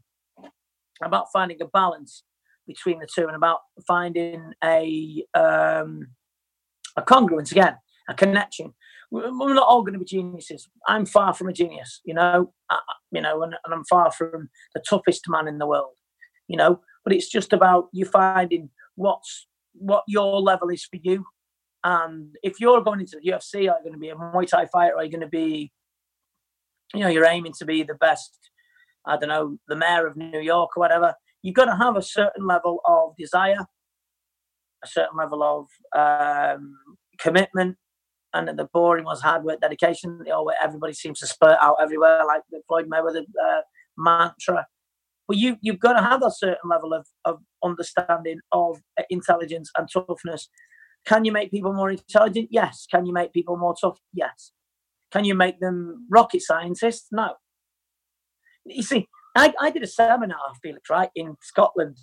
Speaker 2: about finding a balance between the two and about finding a um, a congruence again, a connection. we're not all going to be geniuses. I'm far from a genius, you know, I, you know, and, and I'm far from the toughest man in the world, you know. But it's just about you finding what's what your level is for you. And if you're going into the UFC, are you going to be a Muay Thai fighter? Are you going to be, you know, you're aiming to be the best, I don't know, the mayor of New York or whatever. You've got to have a certain level of desire, a certain level of um, commitment, and the boring was hard work, dedication. You know, everybody seems to spurt out everywhere, like the Floyd Mayweather uh, mantra. But you you've got to have a certain level of, of understanding of intelligence and toughness. Can you make people more intelligent? Yes. Can you make people more tough? Yes. Can you make them rocket scientists? No. You see, I, I did a seminar, Felix, right, in Scotland.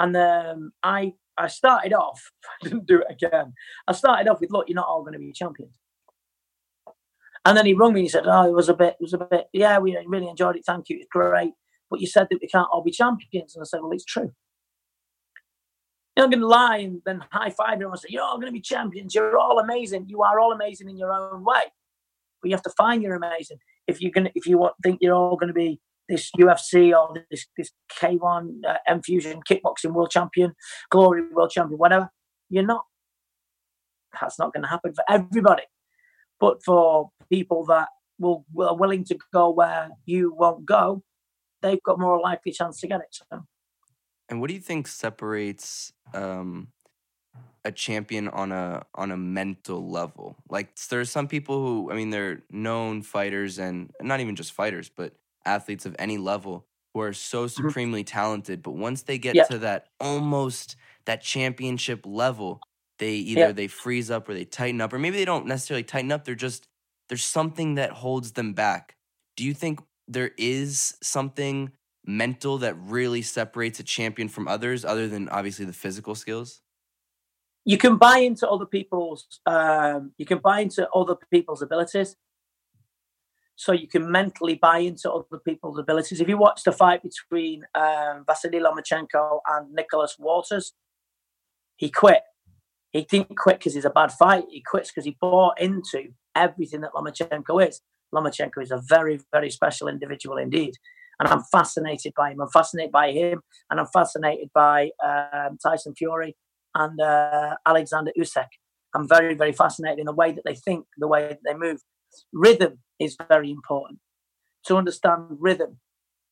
Speaker 2: And um, I I started off, I didn't do it again. I started off with, look, you're not all going to be champions. And then he rung me and he said, oh, it was a bit, it was a bit, yeah, we really enjoyed it. Thank you. It's great. But you said that we can't all be champions. And I said, well, it's true. You're not going to lie and then high five everyone and say, you're all going to be champions. You're all amazing. You are all amazing in your own way. But you have to find you're amazing. If you can, if you want, think you're all going to be this UFC or this this K1 uh, Enfusion kickboxing world champion, glory world champion, whatever. You're not. That's not going to happen for everybody, but for people that will, are willing to go where you won't go, they've got more likely chance to get it. So.
Speaker 1: And what do you think separates um, a champion on a on a mental level? Like there's some people who I mean they're known fighters and not even just fighters, but athletes of any level who are so mm-hmm. supremely talented, but once they get to that almost that championship level, they either they freeze up or they tighten up, or maybe they don't necessarily tighten up. They're just there's something that holds them back. Do you think there is something mental that really separates a champion from others, other than obviously the physical skills?
Speaker 2: You can buy into other people's. Um, you can buy into other people's abilities so you can mentally buy into other people's abilities. If you watch the fight between um, Vasily Lomachenko and Nicholas Walters, he quit. He didn't quit because he's a bad fight. He quits because he bought into everything that Lomachenko is. Lomachenko is a very, very special individual indeed. And I'm fascinated by him. I'm fascinated by him. And I'm fascinated by um, Tyson Fury and uh, Alexander Usyk. I'm very, very fascinated in the way that they think, the way that they move. Rhythm is very important to understand rhythm,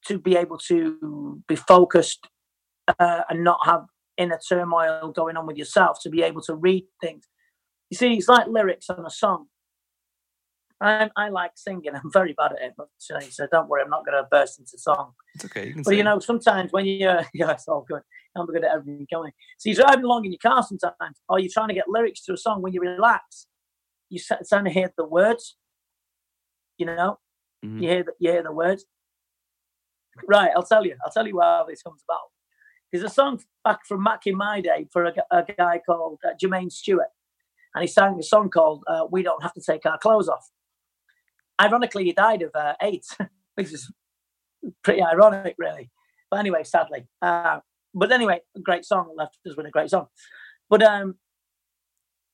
Speaker 2: to be able to be focused uh, and not have inner turmoil going on with yourself, to be able to read things. You see, it's like lyrics on a song. I, I like singing. I'm very bad at it, but so don't worry, I'm not going to burst into song.
Speaker 1: It's okay. You
Speaker 2: but you know, sometimes when you're yeah, it's all good. I'm good at everything going. So you're driving along in your car sometimes, or you're trying to get lyrics to a song when you relax. You trying to hear the words, you know, mm-hmm. you hear the, you hear the words. Right, I'll tell you. I'll tell you how this comes about. There's a song back from back in my day for a, a guy called uh, Jermaine Stewart, and he sang a song called uh, "We Don't Have to Take Our Clothes Off." Ironically, he died of uh, AIDS, which is pretty ironic, really. But anyway, sadly. Uh, but anyway, a great song. Left us with a great song. But um,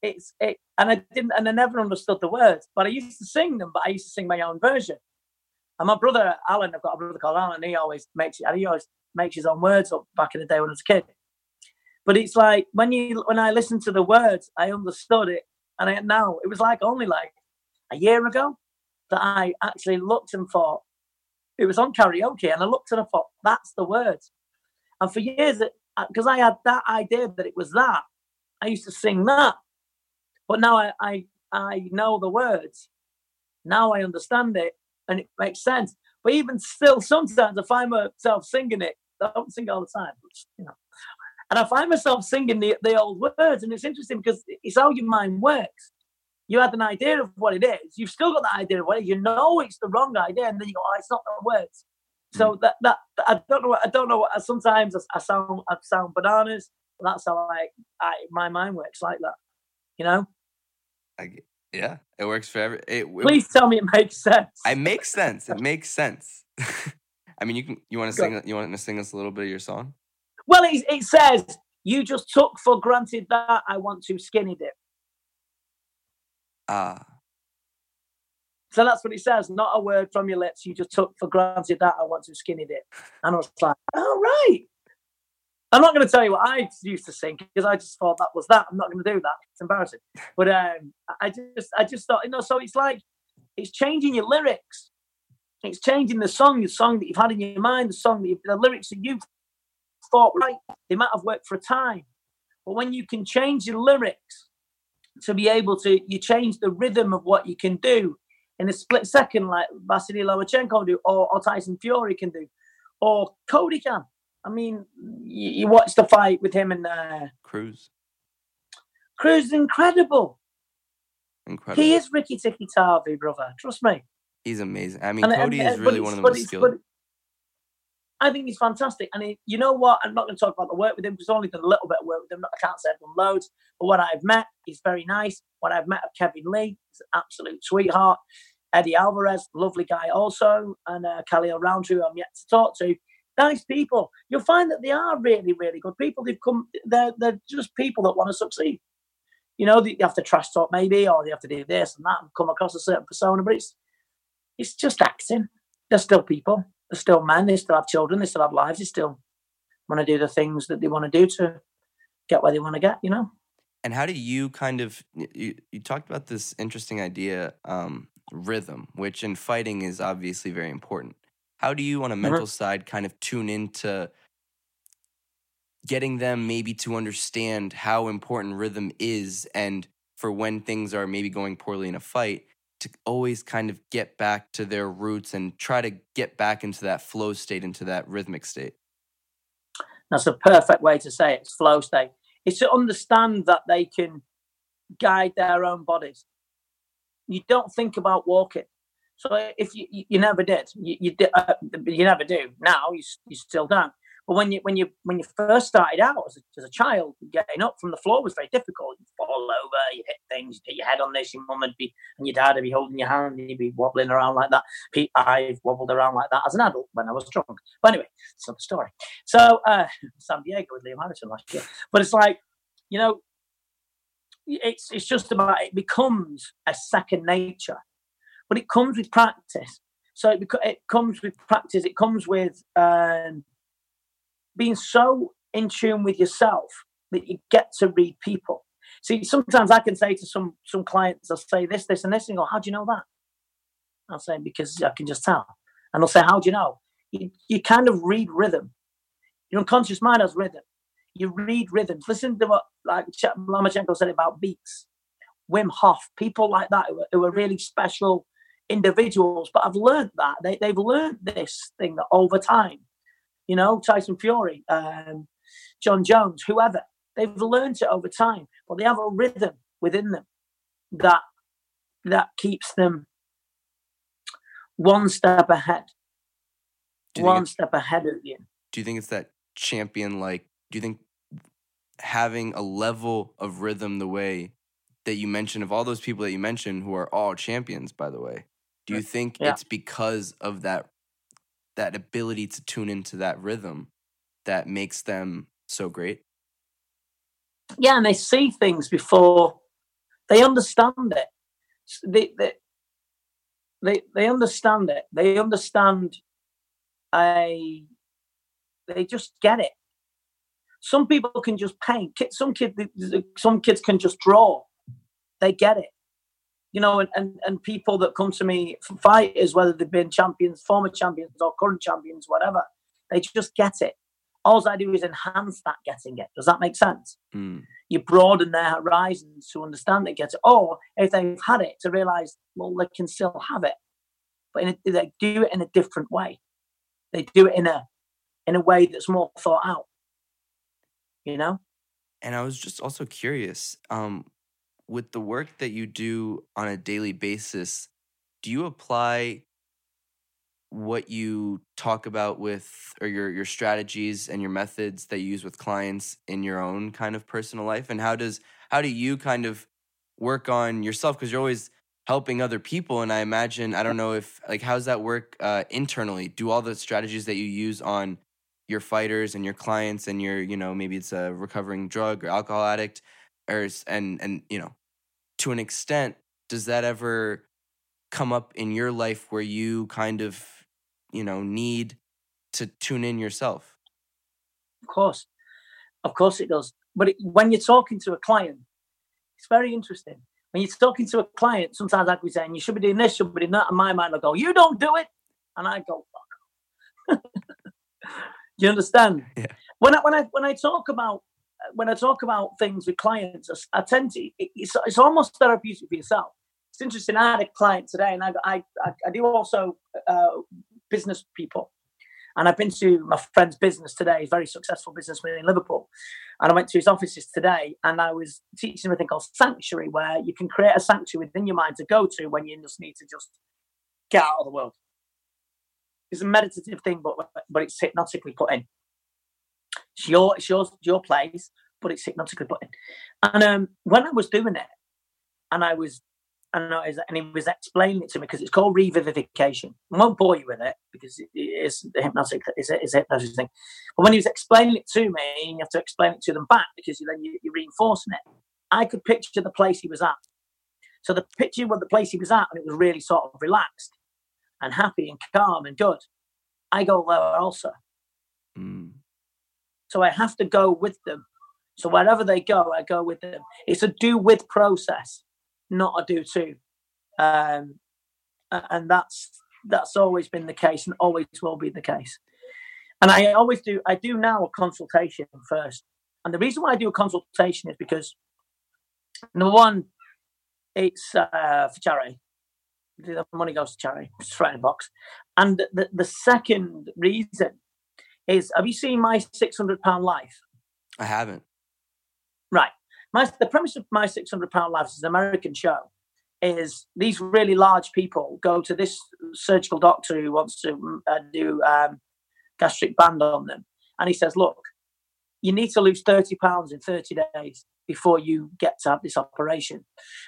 Speaker 2: it's it, and I didn't, and I never understood the words, but I used to sing them, but I used to sing my own version. And my brother Alan, I've got a brother called Alan, he always makes he always makes his own words up back in the day when I was a kid. But it's like when you when I listened to the words, I understood it, and I, now it was like only like a year ago that I actually looked and thought it was on karaoke, and I looked and I thought that's the words. And for years, because I had that idea that it was that, I used to sing that. But now I, I, I know the words. Now I understand it and it makes sense. But even still, sometimes I find myself singing it. I don't sing all the time, but, you know. And I find myself singing the, the old words. And it's interesting because it's how your mind works. You had an idea of what it is. You've still got the idea of what it is. You know it's the wrong idea. And then you go, oh, it's not the words. So mm. that, that I don't know. I don't know. What, sometimes I sound I sound bananas. That's how I, I my mind works like that. You know.
Speaker 1: I, yeah, it works for every. It,
Speaker 2: Please tell me it makes sense.
Speaker 1: It makes sense. It makes sense. I mean, you can. You want to sing? You want to sing us a little bit of your song?
Speaker 2: Well, it, it says you just took for granted that I want to skinny dip.
Speaker 1: Ah,
Speaker 2: So that's what it says. Not a word from your lips. You just took for granted that I want to skinny dip. And I was like, oh, right. I'm not going to tell you what I used to sing because I just thought that was that. I'm not going to do that. It's embarrassing. But um, I just, I just thought, you know, so it's like it's changing your lyrics. It's changing the song, the song that you've had in your mind, the song, that the lyrics that you thought right. They might have worked for a time, but when you can change your lyrics to be able to, you change the rhythm of what you can do in a split second, like Vasily Lomachenko do, or, or Tyson Fury can do, or Cody can. I mean, you, you watch the fight with him and uh,
Speaker 1: Cruz.
Speaker 2: Cruz is incredible.
Speaker 1: Incredible.
Speaker 2: He is Rikki Tikki Tavi, brother. Trust me.
Speaker 1: He's amazing. I mean,
Speaker 2: And-
Speaker 1: Cody
Speaker 2: and-
Speaker 1: is really one of the most skilled.
Speaker 2: I think he's fantastic. And he, you know what? I'm not going to talk about the work with him because I've only done a little bit of work with him. I can't say I've done loads. But what I've met, he's very nice. What I've met of Kevin Lee, he's an absolute sweetheart. Eddie Alvarez, lovely guy also. And uh, Khalil Rountree, who I'm yet to talk to. Nice people. You'll find that they are really, really good people. They've come, they're, they're just people that want to succeed. You know, they have to trash talk maybe, or they have to do this and that and come across a certain persona, but it's it's just acting. They're still people. They're still men. They still have children. They still have lives. They still want to do the things that they want to do to get where they want to get. You know.
Speaker 1: And how do you kind of you, you talked about this interesting idea, um, rhythm, which in fighting is obviously very important. How do you, on a uh-huh. mental side, kind of tune into getting them maybe to understand how important rhythm is, and for when things are maybe going poorly in a fight, to always kind of get back to their roots and try to get back into that flow state, into that rhythmic state.
Speaker 2: That's the perfect way to say it. It's flow state. It's to understand that they can guide their own bodies. You don't think about walking. So if you you, you never did, you you, uh, you never do. Now you you still don't. But when you when you when you first started out as a, as a child, getting up from the floor was very difficult. You fall over, you hit things, you hit your head on this. Your mum would be and your dad would be holding your hand, and you'd be wobbling around like that. I've wobbled around like that as an adult when I was drunk. But anyway, it's another story. So uh, San Diego with Liam Harrison last year. But it's like, you know, it's it's just about it becomes a second nature, but it comes with practice. So it, it comes with practice. It comes with um, being so in tune with yourself that you get to read people. See, sometimes I can say to some some clients, I'll say this, this, and this, and go, "How do you know that?" I'll say because I can just tell, and they'll say, "How do you know?" You, you kind of read rhythm. Your unconscious mind has rhythm. You read rhythms. Listen to what like Ch- Lomachenko said about beats. Wim Hof, people like that who are, who are really special individuals. But I've learned that they, they've learned this thing that over time, you know, Tyson Fury, um, Jon Jones, whoever, they've learned it over time. But they have a rhythm within them that that keeps them one step ahead,
Speaker 1: Do you think
Speaker 2: one step ahead of you.
Speaker 1: do you think it's that champion like do you think having a level of rhythm the way that you mentioned of all those people that you mentioned who are all champions by the way do you think
Speaker 2: Yeah.
Speaker 1: it's because of that that ability to tune into that rhythm that makes them so great
Speaker 2: yeah, and they see things before they understand it. They they they, they understand it. They understand a. They just get it. Some people can just paint. Some kid, some kids can just draw. They get it. You know, and, and, and people that come to me, fighters, whether they've been champions, former champions, or current champions, whatever, they just get it. All I do is enhance that getting it. Does that make sense?
Speaker 1: Mm.
Speaker 2: you broaden their horizons to understand it, get it, or if they've had it, to realize, well, they can still have it, but in a, they do it in a different way. They do it in a in a way that's more thought out. You know,
Speaker 1: and i was just also curious um with the work that you do on a daily basis do you apply what you talk about with or your your strategies and your methods that you use with clients in your own kind of personal life? And how does how do you kind of work on yourself? Because you're always helping other people and i imagine i don't know if like how's that work uh, internally? Do all the strategies that you use on your fighters and your clients and your you know maybe it's a recovering drug or alcohol addict or and and you know to an extent does that ever come up in your life where you kind of, you know, need to tune in yourself?
Speaker 2: Of course. Of course it does. But it, when you're talking to a client, it's very interesting. When you're talking to a client, sometimes I'd be saying, you should be doing this, should be doing that. And my mind will go, you don't do it. And I go, fuck. do you understand?
Speaker 1: Yeah.
Speaker 2: When I, when I, when I talk about, when I talk about things with clients, I tend to, it's, it's almost therapeutic for yourself. It's interesting. I had a client today and I, I, I do also uh, business people. And I've been to my friend's business today, very successful businessman in Liverpool. And I went to his offices today and I was teaching him a thing called sanctuary, where you can create a sanctuary within your mind to go to when you just need to just get out of the world. It's a meditative thing, but but it's hypnotically put in. It's your it's your, your place, but it's hypnotically put in. And um, when I was doing it, and I was and, and he was explaining it to me because it's called revivification. I won't bore you with it because it is the hypnotic, it's a, it's a hypnosis thing. But when he was explaining it to me, you have to explain it to them back because then you, you're reinforcing it. I could picture the place he was at. So the picture of the place he was at, and it was really sort of relaxed and happy and calm and good. I go there also. Mm. So I have to go with them. So wherever they go, I go with them. It's a do with process not a do to. Um, and that's that's always been the case and always will be the case. And I always do I do now a consultation first. And the reason why I do a consultation is because number one, it's uh, for charity. The money goes to charity. It's right in the box. And the, the second reason is have you seen my six hundred pound life?
Speaker 1: I haven't.
Speaker 2: Right. My, the premise of my 600 pound life is an American show. Is these really large people go to this surgical doctor who wants to mm, uh, do um, gastric band on them, and he says, "Look, you need to lose 30 pounds in 30 days before you get to have this operation."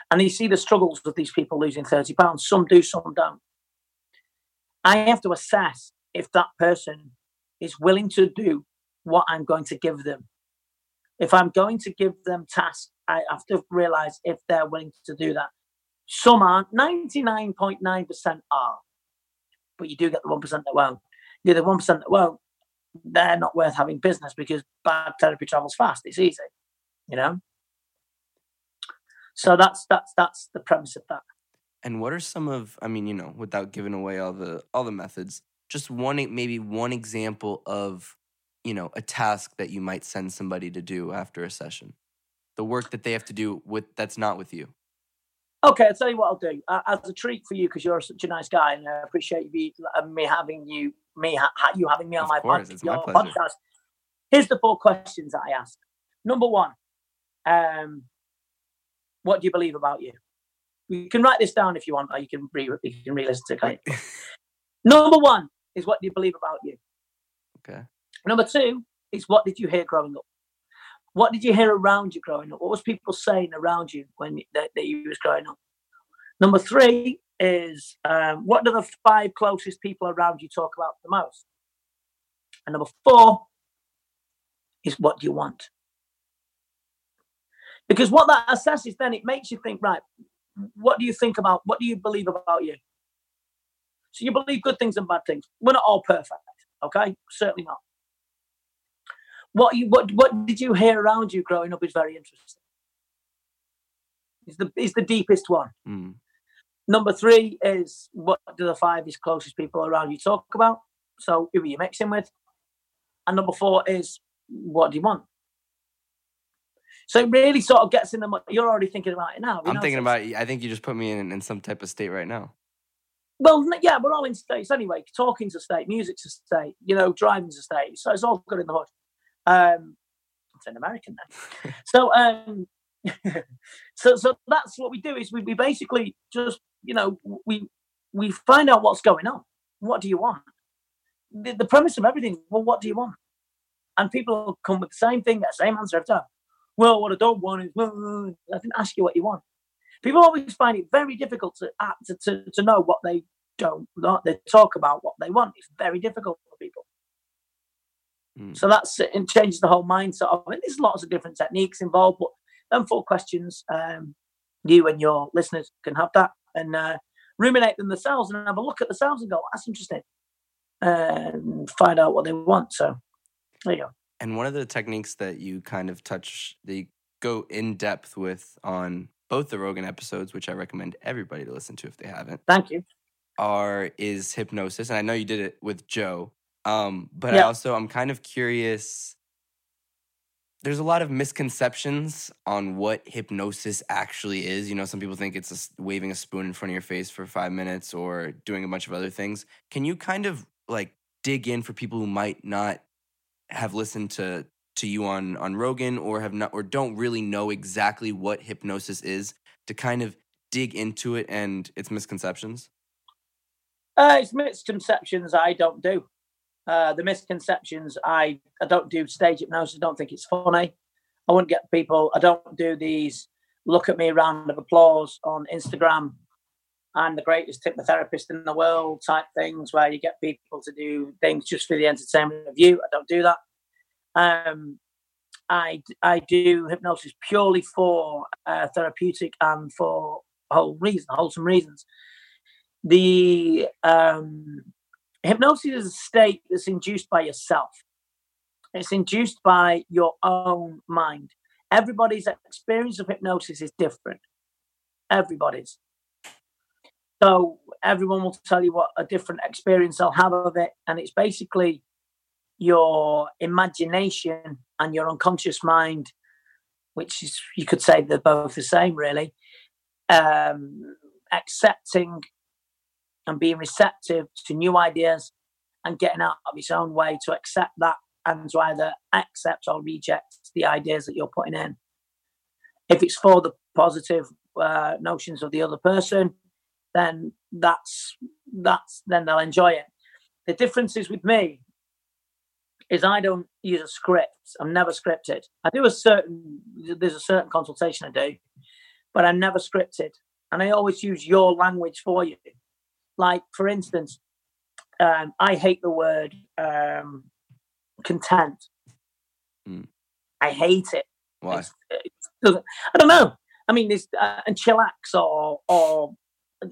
Speaker 2: And you see the struggles of these people losing 30 pounds. Some do, some don't. I have to assess if that person is willing to do what I'm going to give them if I'm going to give them tasks, I have to realize if they're willing to do that. Some aren't, 99.9% are, but you do get the 1% that won't. You're the 1% that won't, they're not worth having business because bad therapy travels fast. It's easy, you know? So that's that's that's the premise of that.
Speaker 1: And what are some of I mean, you know, without giving away all the all the methods, just one maybe one example of you know, a task that you might send somebody to do after a session? The work that they have to do with that's not with you.
Speaker 2: Okay, I'll tell you what I'll do. Uh, as a treat for you, because you're such a nice guy, and I appreciate you, uh, me having you, me ha- you having me on
Speaker 1: of
Speaker 2: my,
Speaker 1: course,
Speaker 2: pod-
Speaker 1: my
Speaker 2: podcast. Here's the four questions that I ask. Number one, um, what do you believe about you? You can write this down if you want, or you can re you can re-listen to it. Number one is what do you believe about you?
Speaker 1: Okay.
Speaker 2: Number two is what did you hear growing up? What did you hear around you growing up? What was people saying around you when that, that you was growing up? Number three is um, what do the five closest people around you talk about the most? And number four is what do you want? Because what that assesses, then it makes you think, right, what do you think about, what do you believe about you? So you believe good things and bad things. We're not all perfect, okay? Certainly not what you what what did you hear around you growing up is very interesting. Is the is the deepest one.
Speaker 1: Mm.
Speaker 2: Number three is what do the five is closest people around you talk about? So who are you mixing with? And number four is what do you want? So it really sort of gets in the. You're already thinking about it now.
Speaker 1: I'm know? thinking about. I think you just put me in in some type of state right now.
Speaker 2: Well, yeah, we're all in states anyway. Talking's a state, music's a state, you know, driving's a state. So it's all good in the hood. Um, it's an American then. so, um, so, so that's what we do is we, we basically just, you know, we, we find out what's going on. What do you want? The, the premise of everything, well, what do you want? And people come with the same thing, the same answer every time. Well, what I don't want is, well, I didn't ask you what you want. People always find it very difficult to, to, to, to know what they don't, they talk about what they want. It's very difficult for people. Mm. So that's it changes the whole mindset of it. There's lots of different techniques involved, but them four questions, um, you and your listeners can have that. And uh, ruminate them themselves and have a look at themselves and go, that's interesting, and find out what they want. So there you go.
Speaker 1: And one of the techniques that you kind of touch, that you go in depth with on both the Rogan episodes, which I recommend everybody to listen to if they haven't.
Speaker 2: Thank you.
Speaker 1: Are is hypnosis, and I know you did it with Joe. Um, but I also I'm kind of curious. There's a lot of misconceptions on what hypnosis actually is. You know, some people think it's a, waving a spoon in front of your face for five minutes or doing a bunch of other things. Can you kind of like dig in for people who might not have listened to to you on on Rogan or have not or don't really know exactly what hypnosis is to kind of dig into it and its misconceptions?
Speaker 2: Uh, it's misconceptions I don't do. Uh, the misconceptions I I don't do stage hypnosis. I don't think it's funny. I wouldn't get people. I don't do these look at me round of applause on Instagram. I'm the greatest hypnotherapist in the world type things where you get people to do things just for the entertainment of you. I don't do that. Um, I I do hypnosis purely for uh, therapeutic and for whole reason, wholesome reasons. The um, hypnosis is a state that's induced by yourself. It's induced by your own mind. Everybody's experience of hypnosis is different. Everybody's. So everyone will tell you what a different experience they'll have of it, and it's basically your imagination and your unconscious mind, which is you could say they're both the same, really. Um, accepting and being receptive to new ideas and getting out of its own way to accept that and to either accept or reject the ideas that you're putting in. If it's for the positive uh, notions of the other person, then that's that's then they'll enjoy it. The difference is with me is I don't use a script. I'm never scripted. I do a certain there's a certain consultation I do, but I'm never scripted, and I always use your language for you. Like for instance, um, I hate the word um, content. Mm. I hate it.
Speaker 1: Why?
Speaker 2: It I don't know. I mean, there's uh, and chillax or or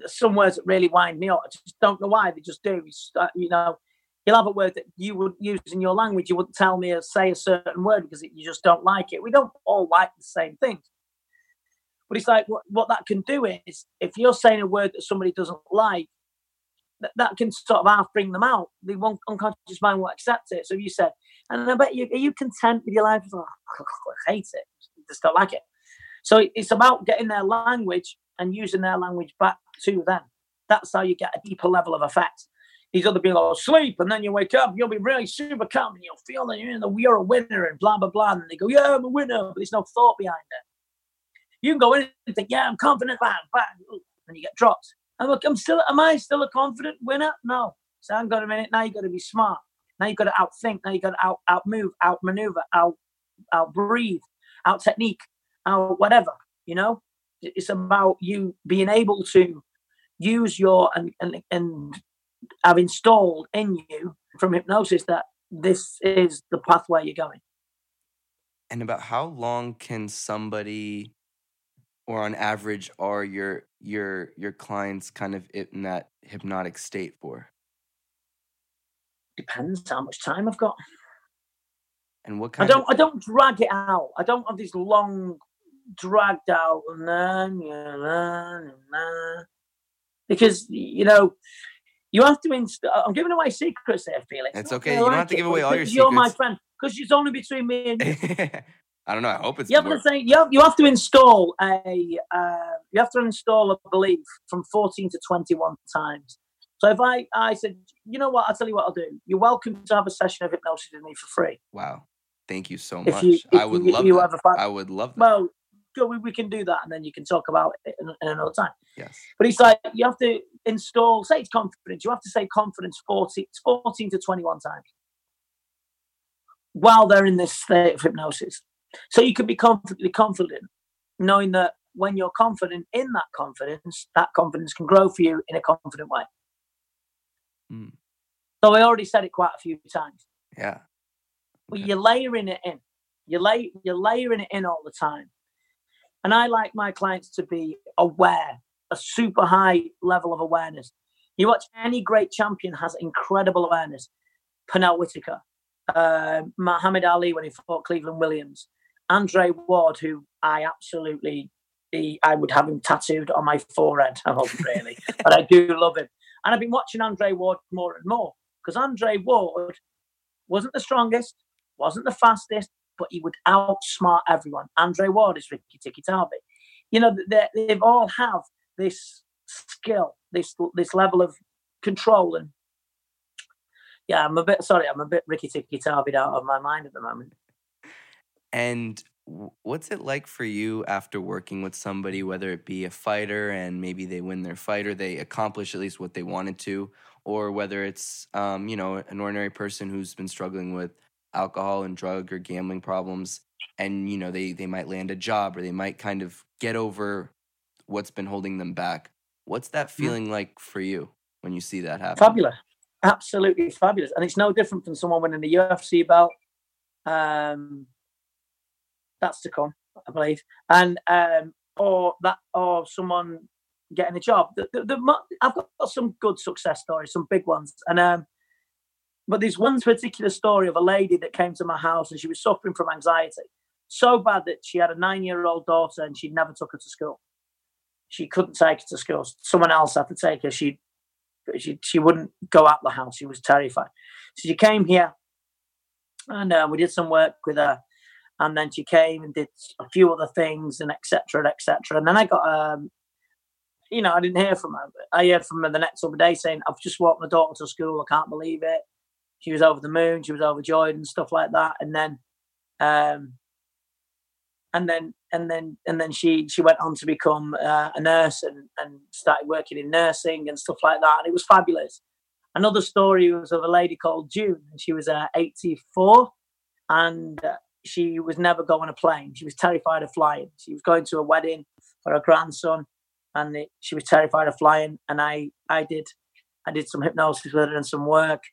Speaker 2: some words that really wind me up. I just don't know why they just do. Uh, you know, you'll have a word that you would use in your language. You wouldn't tell me or say a certain word because you just don't like it. We don't all like the same things. But it's like what, what that can do is if you're saying a word that somebody doesn't like, that, can sort of half bring them out. The one unconscious mind will accept it. So you said, and I bet you, are you content with your life? Oh, I hate it. Just don't like it. So it's about getting their language and using their language back to them. That's how you get a deeper level of effect these other people will sleep and then you wake up, you'll be really super calm and you'll feel that you're, the, you're a winner and blah, blah, blah. And they go, yeah, I'm a winner, but there's no thought behind it. You can go in and think, yeah, I'm confident, bang, bang, and you get dropped. And look, I'm still, am I still a confident winner? No. So hang got a minute, now you've got to be smart. Now you've got to outthink. Now you've got to out, out move, out maneuver, out, out breathe, out technique, out whatever, you know? It's about you being able to use your and, and, and have installed in you from hypnosis that this is the pathway you're going.
Speaker 1: And about how long can somebody or on average are your your your clients kind of in that hypnotic state for?
Speaker 2: Depends how much time I've got.
Speaker 1: And what kind
Speaker 2: I don't
Speaker 1: of...
Speaker 2: I don't drag it out. I don't have these long dragged out and then because you know you have to inst- I'm giving away secrets there, Felix.
Speaker 1: It's okay. You don't have to give away all your secrets.
Speaker 2: You're my friend because it's only between me and you.
Speaker 1: I don't know. I hope it's.
Speaker 2: You have to say you have, you have to install a uh, you have to install a belief from 14 to 21 times. So if I I said, you know what, I'll tell you what I'll do. You're welcome to have a session of hypnosis with me for free.
Speaker 1: Wow, thank you so much. You, I would you, love you I would love that.
Speaker 2: Well, we, we can do that, and then you can talk about it in, in another time.
Speaker 1: Yes.
Speaker 2: But it's like you have to install, say it's confidence, you have to say confidence 40, 14 to 21 times while they're in this state of hypnosis. So you can be confidently confident, knowing that when you're confident in that confidence, that confidence can grow for you in a confident way. Mm. So I already said it quite a few times.
Speaker 1: Yeah.
Speaker 2: But you're layering it in. You lay you're layering it in all the time. And I like my clients to be aware a super high level of awareness. You watch any great champion has incredible awareness. Pernell Whitaker, uh, Muhammad Ali when he fought Cleveland Williams, Andre Ward, who I absolutely, I would have him tattooed on my forehead. I hope really, but I do love him. And I've been watching Andre Ward more and more because Andre Ward wasn't the strongest, wasn't the fastest, but he would outsmart everyone. Andre Ward is Rikki Tikki Tavi. You know, they, they've all have this skill, this this level of control, and yeah, I'm a bit sorry, I'm a bit Rikki Tikki Tikki Tavi out of my mind at the moment.
Speaker 1: And what's it like for you after working with somebody, whether it be a fighter and maybe they win their fight or they accomplish at least what they wanted to, or whether it's um, you know an ordinary person who's been struggling with alcohol and drug or gambling problems and you know they they might land a job or they might kind of get over what's been holding them back. What's that mm. feeling like for you when you see that happen?
Speaker 2: Fabulous. Absolutely fabulous. And it's no different from someone winning the ufc belt. Um that's to come i believe and um or that or someone getting a job the, the, the, i've got some good success stories some big ones and um but there's one particular story of a lady that came to my house and she was suffering from anxiety so bad that she had a nine year old daughter and she never took her to school. She couldn't take her to school. Someone else had to take her. She she she wouldn't go out the house. She was terrified. So she came here and uh, we did some work with her. And then she came and did a few other things and etc. etc. And then I got um, you know, I didn't hear from her. I heard from her the next other day saying, I've just walked my daughter to school. I can't believe it she was over the moon, she was overjoyed and stuff like that. And then, um, and then and then and then she she went on to become uh, a nurse and and started working in nursing and stuff like that. And it was fabulous. Another story was of a lady called June, and she was uh, 84, and uh, she was never going a plane. She was terrified of flying. She was going to a wedding for her grandson, and it, she was terrified of flying. And I I did I did some hypnosis with her and some work,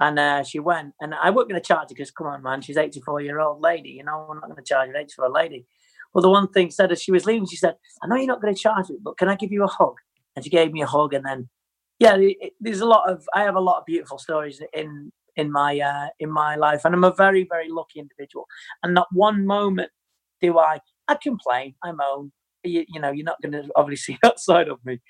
Speaker 2: and uh, she went, and I wasn't going to charge her because, come on, man, she's 84 year old lady. You know, I'm not going to charge an 84 year old lady. Well, the one thing said as she was leaving, she said, I know you're not going to charge me, but can I give you a hug? And she gave me a hug. And then, yeah, it, there's a lot of, I have a lot of beautiful stories in, in my, uh, in my life. And I'm a very, very lucky individual. And not one moment do I, I complain, I moan. You, you know, you're not going to obviously see that side of me.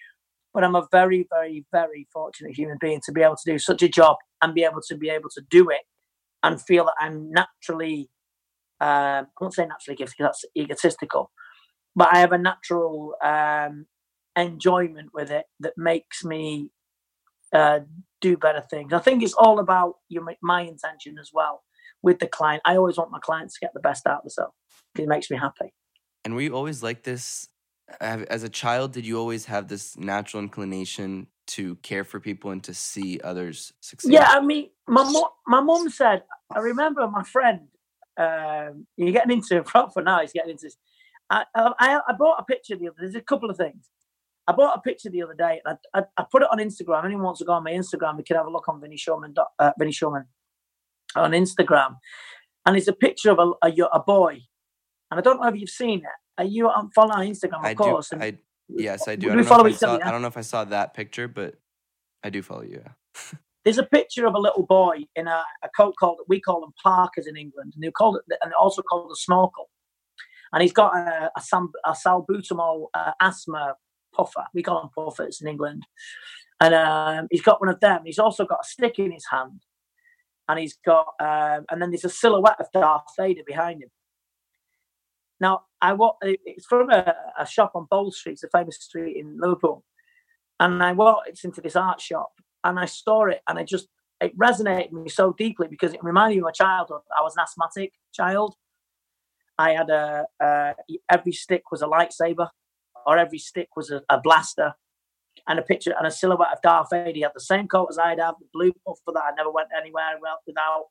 Speaker 2: But I'm a very, very, very fortunate human being to be able to do such a job and be able to be able to do it and feel that I'm naturally, um, I won't say naturally gifted because that's egotistical, but I have a natural um, enjoyment with it that makes me uh, do better things. I think it's all about your, my intention as well with the client. I always want my clients to get the best out of themselves it makes me happy.
Speaker 1: And were you always like this as a child, did you always have this natural inclination to care for people and to see others succeed?
Speaker 2: Yeah, I mean, my mom, my mom said. I remember my friend. Um, you're getting into for now. He's getting into. This. I, I, I bought a picture the other. There's a couple of things. I bought a picture the other day, and I, I, I put it on Instagram. Anyone wants to go on my Instagram, we can have a look on Vinny Shoreman. Uh, Vinny Shoreman on Instagram, and it's a picture of a, a, a boy, and I don't know if you've seen it are you on follow on Instagram? Of
Speaker 1: I
Speaker 2: course.
Speaker 1: Do, I, yes, I do. I don't, follow I, saw, I don't know if I saw that picture, but I do follow you. Yeah.
Speaker 2: There's a picture of a little boy in a, a coat called we call them parkers in England, and they call it and also called a snorkel. And he's got a, a, a salbutamol uh, asthma puffer. We call them puffers in England. And um, he's got one of them. He's also got a stick in his hand. And he's got, um, and then there's a silhouette of Darth Vader behind him. Now, I walked, it's from a, a, shop on Bold Street, it's a famous street in Liverpool. And I walked into this art shop and I saw it and I just, it resonated with me so deeply because it reminded me of my childhood. I was an asthmatic child. I had a, uh, every stick was a lightsaber or every stick was a, a, blaster and a picture and a silhouette of Darth Vader. He had the same coat as I'd have, the blue puffer that I never went anywhere without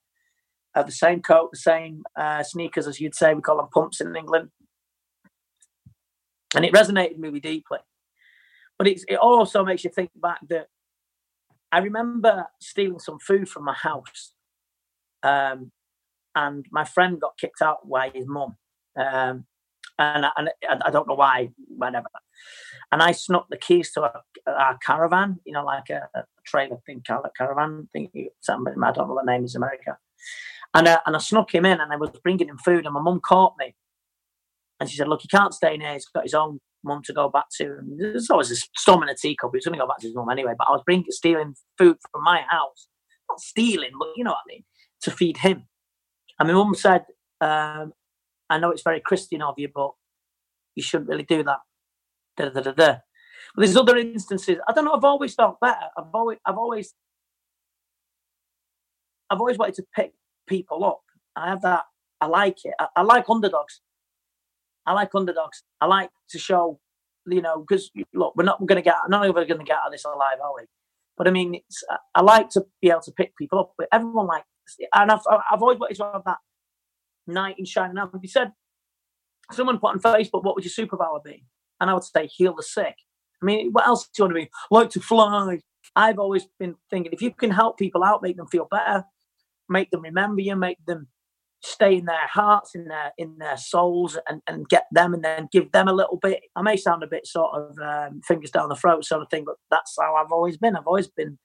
Speaker 2: uh, the same coat, the same uh, sneakers, as you'd say. We call them pumps in England. And it resonated really deeply. But it also makes you think back that I remember stealing some food from my house. Um, and my friend got kicked out by his mum. Um, and, and I don't know why, whatever. And I snuck the keys to our, caravan, you know, like a, a trailer thing, caravan thing. Something I don't know what the name is America. And uh, and I snuck him in, and I was bringing him food, and my mum caught me, and she said, "Look, he can't stay in here. He's got his own mum to go back to." And there's always a storm in a teacup. He was going to go back to his mum anyway. But I was bringing stealing food from my house, not stealing, but you know what I mean, to feed him. And my mum said, um, "I know it's very Christian of you, but you shouldn't really do that." Da, da, da, da. But there's other instances. I don't know. I've always felt better. I've always, I've always, I've always wanted to pick people up. I have that. I like it. I, I like underdogs. I like underdogs. I like to show, you know, because look, we're not going to get, of us are going to get out of this alive, are we? But I mean, it's. I like to be able to pick people up. But everyone likes, and I've, I've always wanted to have that knight in shining armor. You said, someone put on Facebook, what would your superpower be? And I would say, heal the sick. I mean, what else do you want to be? Like to fly. I've always been thinking, if you can help people out, make them feel better, make them remember you, make them stay in their hearts, in their in their souls, and, and get them, and then give them a little bit. I may sound a bit sort of um, fingers down the throat sort of thing, but that's how I've always been. I've always been,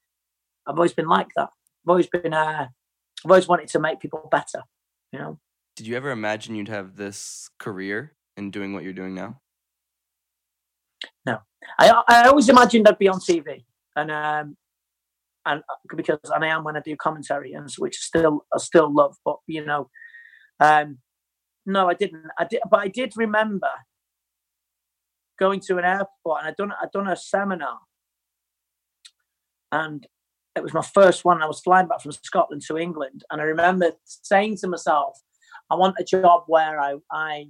Speaker 2: I've always been like that. I've always been, uh, I've always wanted to make people better. You know.
Speaker 1: Did you ever imagine you'd have this career in doing what you're doing now?
Speaker 2: No, I I always imagined I'd be on TV, and um, and uh, because and I am when I do commentary, and which still I still love. But you know, um, no, I didn't. I did, but I did remember going to an airport, and I done I done a seminar, and it was my first one. I was flying back from Scotland to England, and I remember saying to myself, "I want a job where I I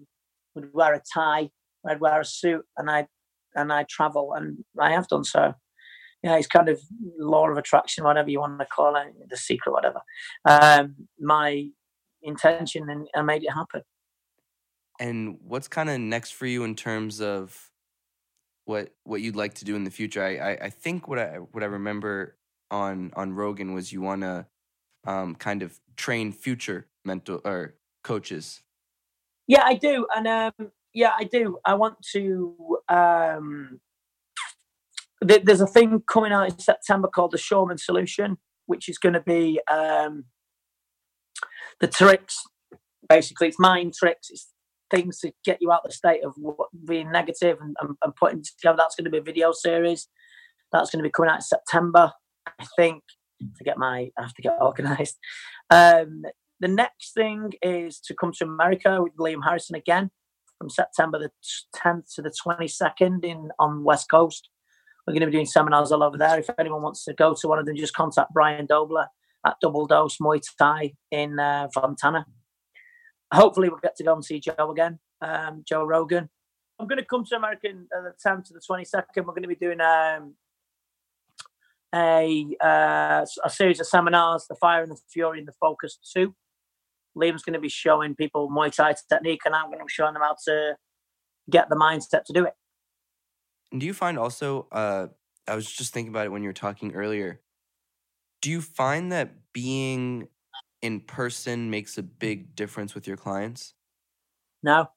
Speaker 2: would wear a tie, I'd wear a suit, and I and I travel, and I have done so." yeah, it's kind of law of attraction, whatever you want to call it, the secret, whatever. Um, my intention, and I made it happen.
Speaker 1: And what's kind of next for you in terms of what what you'd like to do in the future? I I, I think what I what I remember on on Rogan was you want to um, kind of train future mental or coaches.
Speaker 2: Yeah, I do, and um, yeah, I do. I want to um, there's a thing coming out in September called the Shoreman Solution, which is going to be um, the tricks. Basically, it's mind tricks. It's things to get you out of the state of what, being negative and, and, and putting together. That's going to be a video series. That's going to be coming out in September. I think to get my, I have to get organised. Um, the next thing is to come to America with Liam Harrison again from September the 10th to the 22nd in on West Coast. We're going to be doing seminars all over there. If anyone wants to go to one of them, just contact Brian Dobler at Double Dose Muay Thai in uh, Fontana. Hopefully, we'll get to go and see Joe again, um, Joe Rogan. I'm going to come to America uh, the 10th to the 22nd. We're going to be doing um, a uh, a series of seminars, the Fire and the Fury and the Focus 2. Liam's going to be showing people Muay Thai technique, and I'm going to be showing them how to get the mindset to do it.
Speaker 1: Do you find also, uh, I was just thinking about it when you were talking earlier. Do you find that being in person makes a big difference with your clients?
Speaker 2: No.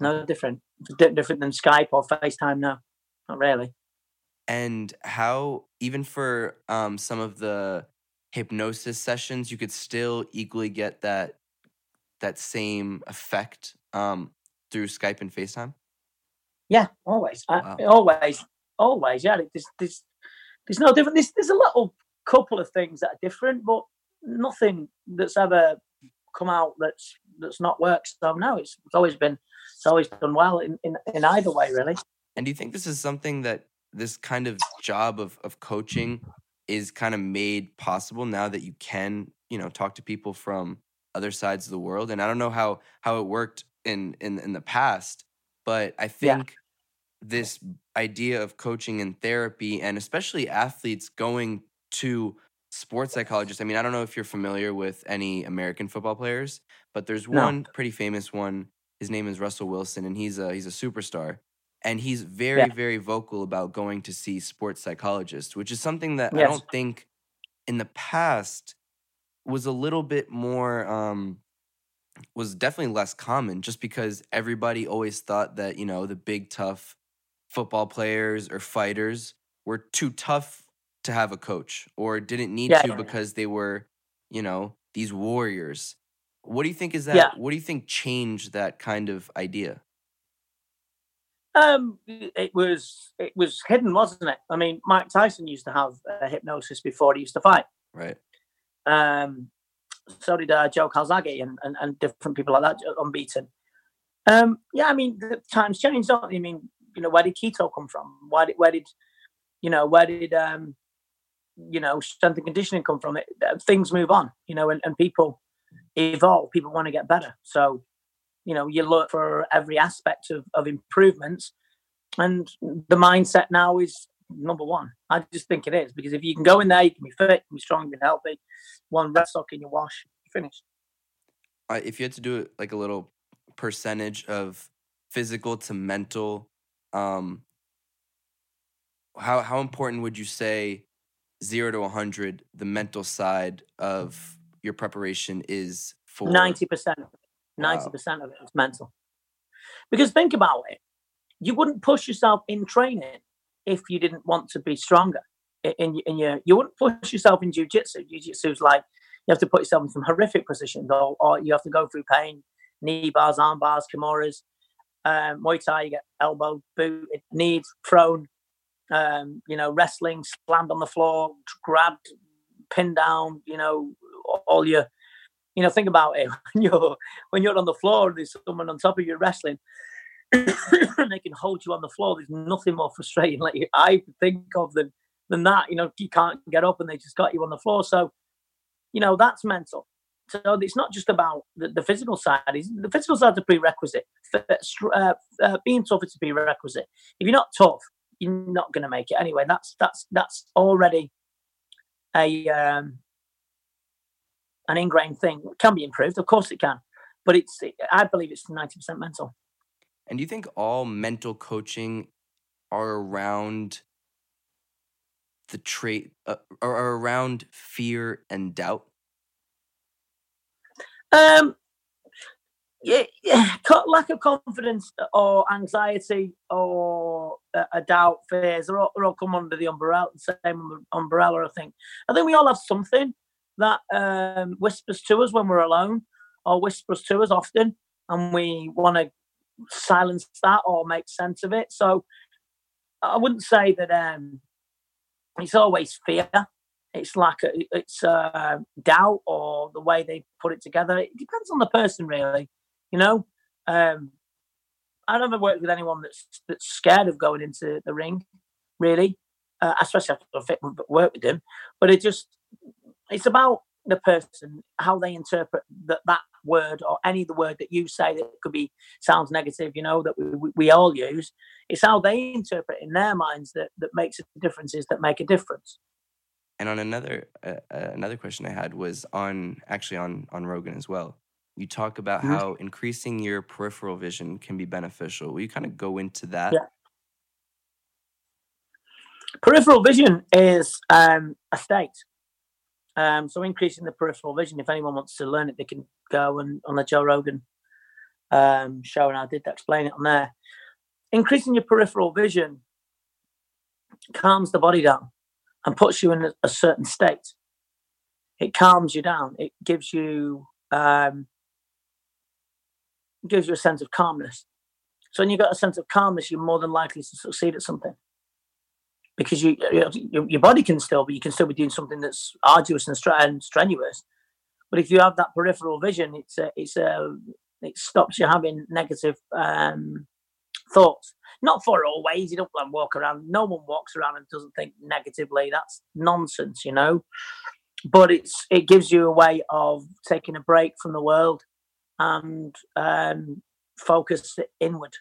Speaker 2: No different. Different than Skype or FaceTime, no. Not really.
Speaker 1: And how, even for um, some of the hypnosis sessions, you could still equally get that that same effect um, through Skype and FaceTime?
Speaker 2: Yeah, always, wow. I, always, always. Yeah, there's, there's, there's no different. There's, there's a little couple of things that are different, but nothing that's ever come out that's that's not worked. So no, it's, it's always been, it's always done well in, in in either way, really.
Speaker 1: And do you think this is something that this kind of job of of coaching is kind of made possible now that you can, you know, talk to people from other sides of the world? And I don't know how how it worked in in in the past, but I think yeah. this idea of coaching and therapy, and especially athletes going to sports psychologists. I mean, I don't know if you're familiar with any American football players, but there's no. one pretty famous one. His name is Russell Wilson, and he's a he's a superstar. And he's very, yeah. very vocal about going to see sports psychologists, which is something that yes. I don't think in the past was a little bit more um, was definitely less common just because everybody always thought that, you know, the big tough football players or fighters were too tough to have a coach or didn't need
Speaker 2: Yeah,
Speaker 1: to
Speaker 2: yeah,
Speaker 1: because they were, you know, these warriors. What do you think is that? What do you think changed that kind of idea?
Speaker 2: Um, it was it was hidden, wasn't it? I mean, Mike Tyson used to have uh, hypnosis before he used to fight.
Speaker 1: Right.
Speaker 2: Um, so did uh, Joe Calzaghe and, and, and different people like that, unbeaten. Um, yeah, I mean, the times change, don't they? I mean, you know, where did keto come from? Why did, where did, you know, where did, um, you know, strength and conditioning come from? It, uh, things move on, you know, and, and people evolve. People want to get better. So, you know, you look for every aspect of, of improvements. And the mindset now is number one. I just think it is because if you can go in there, you can be fit, you can be strong, you can be healthy. One red sock in your wash, you're finished.
Speaker 1: Uh, if you had to do it like a little percentage of physical to mental, um, how how important would you say zero to hundred the mental side of your preparation is for
Speaker 2: Ninety ninety percent of it is mental. Because think about it, you wouldn't push yourself in training if you didn't want to be stronger. In, in, your, you wouldn't push yourself in jiu-jitsu. Jiu-jitsu is like you have to put yourself in some horrific positions, or, or you have to go through pain, knee bars, arm bars, kimuras. Um, Muay Thai, you get elbow, boot, kneed, thrown. Um, you know, wrestling, slammed on the floor, grabbed, pinned down. You know, all your you know, think about it when you're when you're on the floor and there's someone on top of you wrestling, and they can hold you on the floor. There's nothing more frustrating, like I think of than than that. You know, you can't get up and they just got you on the floor. So, you know, that's mental. So it's not just about the, the physical side. It's, the physical side's a prerequisite. Uh, uh, being tough is a prerequisite. If you're not tough, you're not going to make it anyway. That's that's that's already a um, an ingrained thing. It can be improved, of course it can, but it's I believe it's ninety percent mental.
Speaker 1: And do you think all mental coaching are around the trait uh, are around fear and doubt?
Speaker 2: Um, yeah, yeah, lack of confidence or anxiety or a, a doubt, fears, they're all, all come under the umbrella, the same umbrella. I think. I think we all have something that um, whispers to us when we're alone, or whispers to us often, and we want to silence that or make sense of it. So I wouldn't say that um, it's always fear. It's like a, it's uh, doubt or the way they put it together. It depends on the person, really. You know, um, I never worked with anyone that's that's scared of going into the ring, really, uh, especially after I work with them. But it just it's about the person how they interpret that that word or any of the word that you say that could be sounds negative you know that we, we all use. It's how they interpret in their minds that that makes a differences that make a difference.
Speaker 1: And on another uh, uh, another question i had was on actually on on rogan as well. You talk about mm-hmm. how increasing your peripheral vision can be beneficial. Will you kind of go into that?
Speaker 2: Yeah. peripheral vision is um, a state um, so increasing the peripheral vision. If anyone wants to learn it, they can go and on the Joe Rogan um, show, and I did explain it on there. Increasing your peripheral vision calms the body down and puts you in a, certain state. It calms you down. It gives you um, gives you a sense of calmness. So when you've got a sense of calmness, you're more than likely to succeed at something because you, you, your body can still, but you can still be doing something that's arduous and, and strenuous. But if you have that peripheral vision, it's a, it's a, it stops you having negative um, thoughts. Not for always. You don't walk around. No one walks around and doesn't think negatively. That's nonsense, you know. But it's it gives you a way of taking a break from the world and um, focus inward.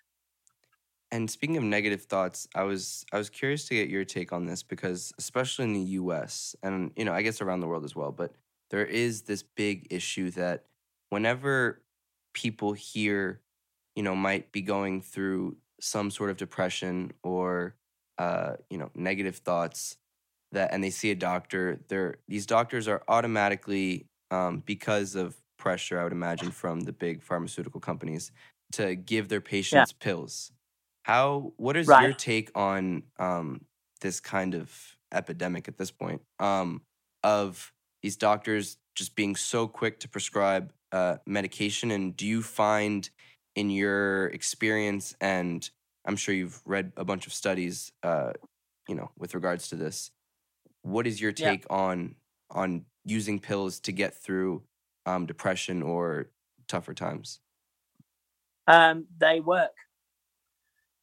Speaker 1: And speaking of negative thoughts, I was I was curious to get your take on this because especially in the US and you know, I guess around the world as well, but there is this big issue that whenever people here, you know, might be going through some sort of depression or uh, you know, negative thoughts that and they see a doctor, they're these doctors are automatically um, because of pressure, I would imagine, from the big pharmaceutical companies to give their patients yeah. pills. How? What is right. your take on um, this kind of epidemic at this point um, of these doctors just being so quick to prescribe uh, medication? And do you find in your experience, and I'm sure you've read a bunch of studies, uh, you know, with regards to this, what is your take yeah. on on using pills to get through um, depression or tougher times?
Speaker 2: Um, they work.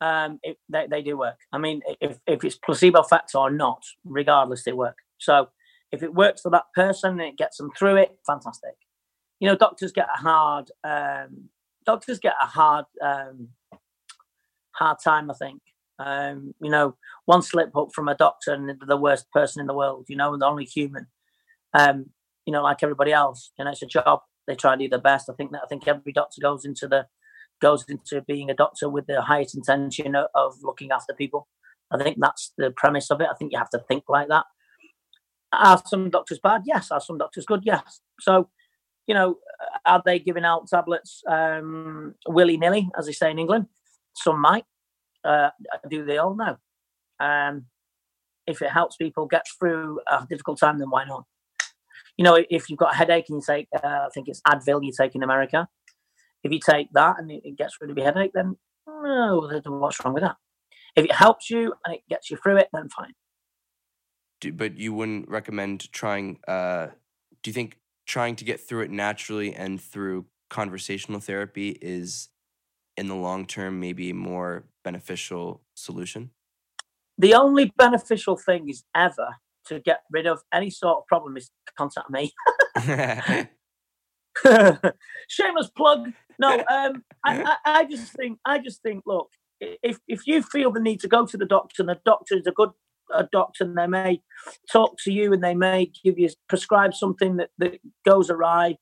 Speaker 2: Um, it, they, they do work. I mean, if, if it's placebo effect or not, regardless, they work. So if it works for that person and it gets them through it, fantastic. You know, doctors get a hard um, doctors get a hard um, hard time. I think. Um, you know, one slip up from a doctor and the worst person in the world. You know, and the only human. Um, you know, like everybody else. You know, it's a job. They try to do their best. I think that I think every doctor goes into the goes into being a doctor with the highest intention of, of looking after people. I think that's the premise of it. I think you have to think like that. Are some doctors bad? Yes. Are some doctors good? Yes. So, you know, are they giving out tablets um, willy nilly, as they say in England? Some might. Uh, do they all? know? Um, if it helps people get through a difficult time, then why not? You know, if you've got a headache and you take, uh, I think it's Advil you take in America, if you take that and it gets rid of your headache, then oh, what's wrong with that? If it helps you and it gets you through it, then fine.
Speaker 1: Do, but you wouldn't recommend trying. Uh, do you think trying to get through it naturally and through conversational therapy is, in the long term, maybe a more beneficial solution?
Speaker 2: The only beneficial thing is ever to get rid of any sort of problem is contact me. Shameless plug. No, um, I, I, I, just think, I just think, look, if if you feel the need to go to the doctor, and the doctor is a good a doctor, and they may talk to you, and they may give you prescribe something that that goes awry,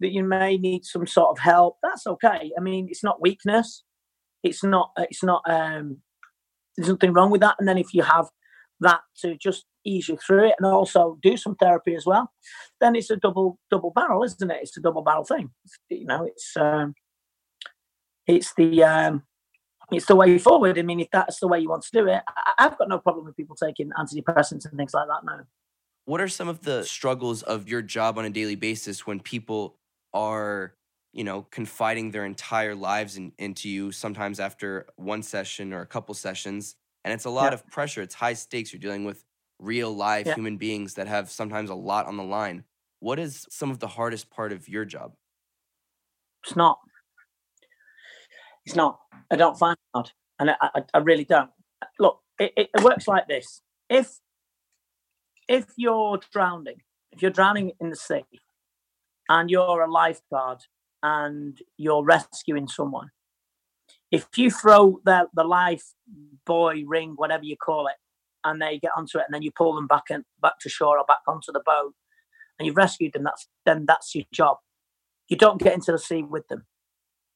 Speaker 2: that you may need some sort of help. That's okay. I mean, it's not weakness. It's not. It's not. Um, there's nothing wrong with that. And then if you have that to just ease you through it and also do some therapy as well, then it's a double double barrel, isn't it? It's a double barrel thing. You know, it's um, it's the um, it's the way forward. I mean, if that's the way you want to do it, I, have got no problem with people taking antidepressants and things like that now.
Speaker 1: What are some of the struggles of your job on a daily basis when people are, you know, confiding their entire lives in, into you? Sometimes after one session or a couple sessions, and it's a lot yeah. of pressure. It's high stakes. You're dealing with real live yeah. human beings that have sometimes a lot on the line. What is some of the hardest part of your job?
Speaker 2: It's not. It's not. I don't find it hard, and I, I, I really don't. Look, it, it, it works like this. If if you're drowning, if you're drowning in the sea, and you're a lifeguard and you're rescuing someone, if you throw the the life buoy ring, whatever you call it, and they get onto it, and then you pull them back and back to shore or back onto the boat, and you've rescued them. That's then that's your job. You don't get into the sea with them.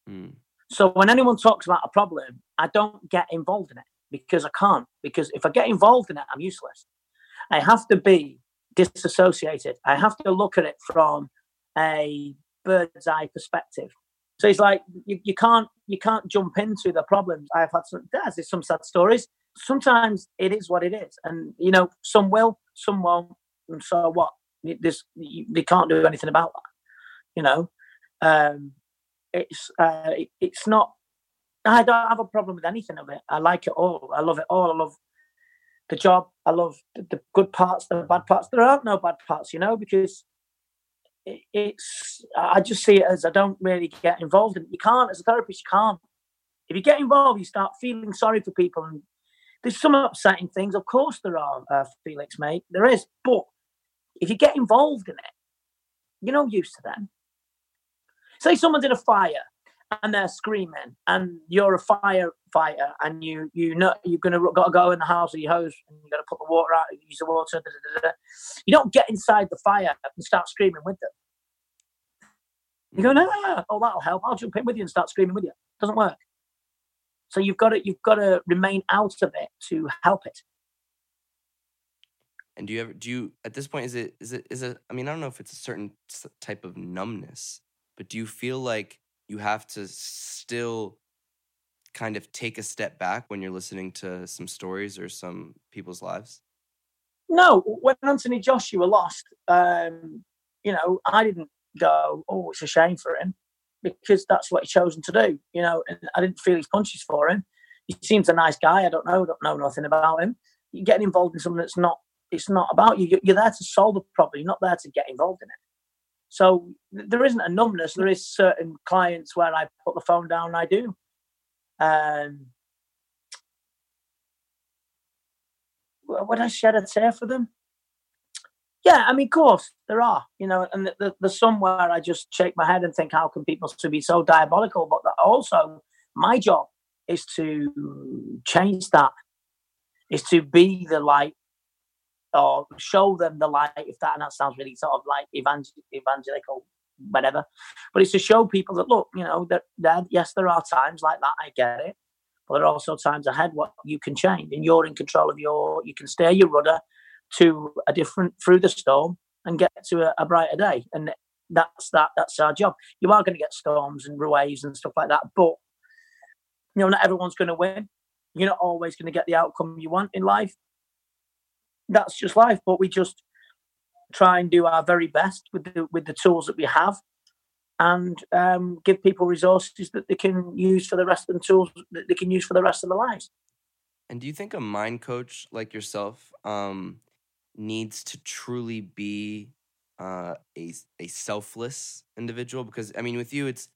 Speaker 2: Mm. So when anyone talks about a problem, I don't get involved in it because I can't. Because if I get involved in it, I'm useless. I have to be disassociated. I have to look at it from a bird's eye perspective. So it's like you, you can't you can't jump into the problems. I've had some there's some sad stories sometimes it is what it is, and you know, some will, some won't, and so what? This they can't do anything about that. You know, um, it's uh, it, it's not. I don't have a problem with anything of it. I like it all. I love it all. I love the job. I love the, the good parts, the bad parts. There aren't no bad parts, you know, because it, it's. I just see it as I don't really get involved in it. You can't, as a therapist, you can't. If you get involved, you start feeling sorry for people and there's some upsetting things, of course there are, uh, Felix, mate. There is, but if you get involved in it, you're no use to them. Say someone's in a fire and they're screaming, and you're a firefighter, and you you know you're gonna got to go in the house with your hose, and you got to put the water out, use the water. Da, da, da, you don't get inside the fire and start screaming with them. You go, no, no, no, oh, that'll help. I'll jump in with you and start screaming with you. Doesn't work. So you've got to you've got to remain out of it to help it.
Speaker 1: And do you ever do you at this point is it is it is it I mean I don't know if it's a certain type of numbness but do you feel like you have to still kind of take a step back when you're listening to some stories or some people's lives?
Speaker 2: No, when Anthony Joshua lost, um, you know, I didn't go, oh, it's a shame for him because that's what he's chosen to do, you know, and I didn't feel his punches for him. He seems a nice guy. I don't know, don't know nothing about him. You're getting involved in something that's not, it's not about you. You're there to solve the problem. You're not there to get involved in it. So there isn't a numbness. There is certain clients where I put the phone down I do. Um, would I shed a tear for them? Yeah, I mean, of course there are, you know, and there's somewhere I just shake my head and think, how can people to be so diabolical? But also, my job is to change that, is to be the light or show them the light. If that and that sounds really sort of like evangel- evangelical, whatever, but it's to show people that look, you know, that, that yes, there are times like that. I get it, but there are also times ahead what you can change, and you're in control of your. You can steer your rudder to a different through the storm and get to a, a brighter day, and that's that. That's our job. You are going to get storms and waves and stuff like that, but you know, not everyone's going to win. You're not always going to get the outcome you want in life. That's just life. But we just try and do our very best with the with the tools that we have and um, give people resources that they can use for the rest of the tools that they can use for the rest of their lives.
Speaker 1: And do you think a mind coach like yourself um, needs to truly be uh, a a selfless individual? Because I mean, with you, it's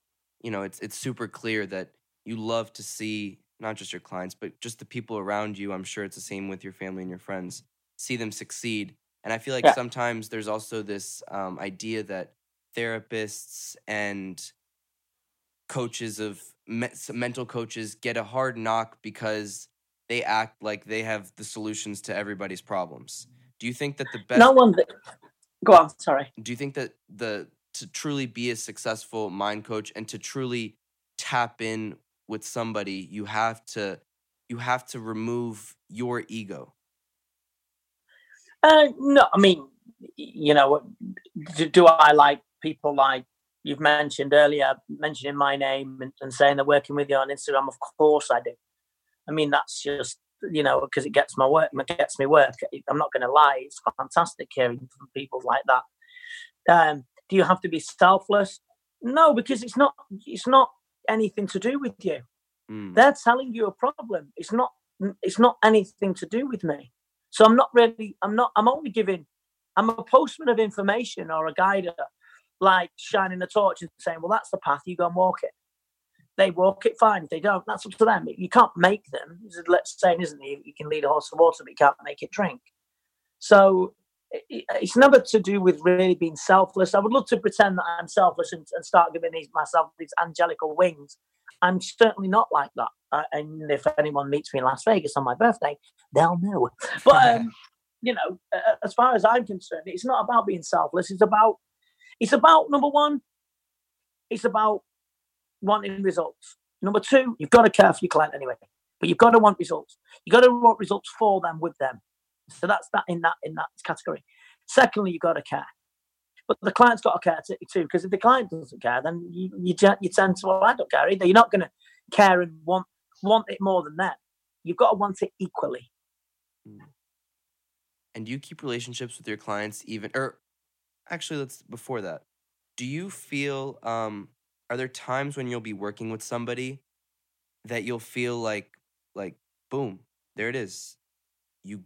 Speaker 1: you know, it's it's super clear that you love to see not just your clients, but just the people around you. I'm sure it's the same with your family and your friends. See them succeed, and I feel like yeah. sometimes there's also this um, idea that therapists and coaches of me- mental coaches get a hard knock because they act like they have the solutions to everybody's problems. Do you think that the best?
Speaker 2: No one. That... Go on. Sorry.
Speaker 1: Do you think that the to truly be a successful mind coach and to truly tap in with somebody, you have to you have to remove your ego.
Speaker 2: Uh, no, I mean, you know, do, do I like people like you've mentioned earlier, mentioning my name and, and saying they're working with you on Instagram? Of course I do. I mean, that's just you know because it gets my work, it gets me work. I'm not going to lie; it's fantastic hearing from people like that. Um, do you have to be selfless? No, because it's not. It's not anything to do with you. Mm. They're telling you a problem. It's not. It's not anything to do with me. So I'm not really. I'm not. I'm only giving. I'm a postman of information or a guider, uh, like shining a torch and saying, "Well, that's the path. You go and walk it." They walk it fine. If they don't, that's up to them. You can't make them. Let's say, isn't it? You can lead a horse to water, but you can't make it drink. So it's never to do with really being selfless. I would love to pretend that I'm selfless and, start giving myself these angelical wings I'm certainly not like that. Uh, and if anyone meets me in Las Vegas on my birthday, they'll know. But um, you know, uh, as far as I'm concerned, it's not about being selfless. It's about it's about number one, it's about wanting results. Number two, you've got to care for your client anyway, but you've got to want results. You've got to want results for them with them. So that's that in that in that category. Secondly, you've got to care. But the client's got to care too, because if the client doesn't care, then you, you, you tend to, well, I don't care either. You're not going to care and want want it more than that. You've got to want it equally.
Speaker 1: Hmm. And do you keep relationships with your clients even, or actually, let's before that. Do you feel? Um, are there times when you'll be working with somebody that you'll feel like, like, boom, there it is. You,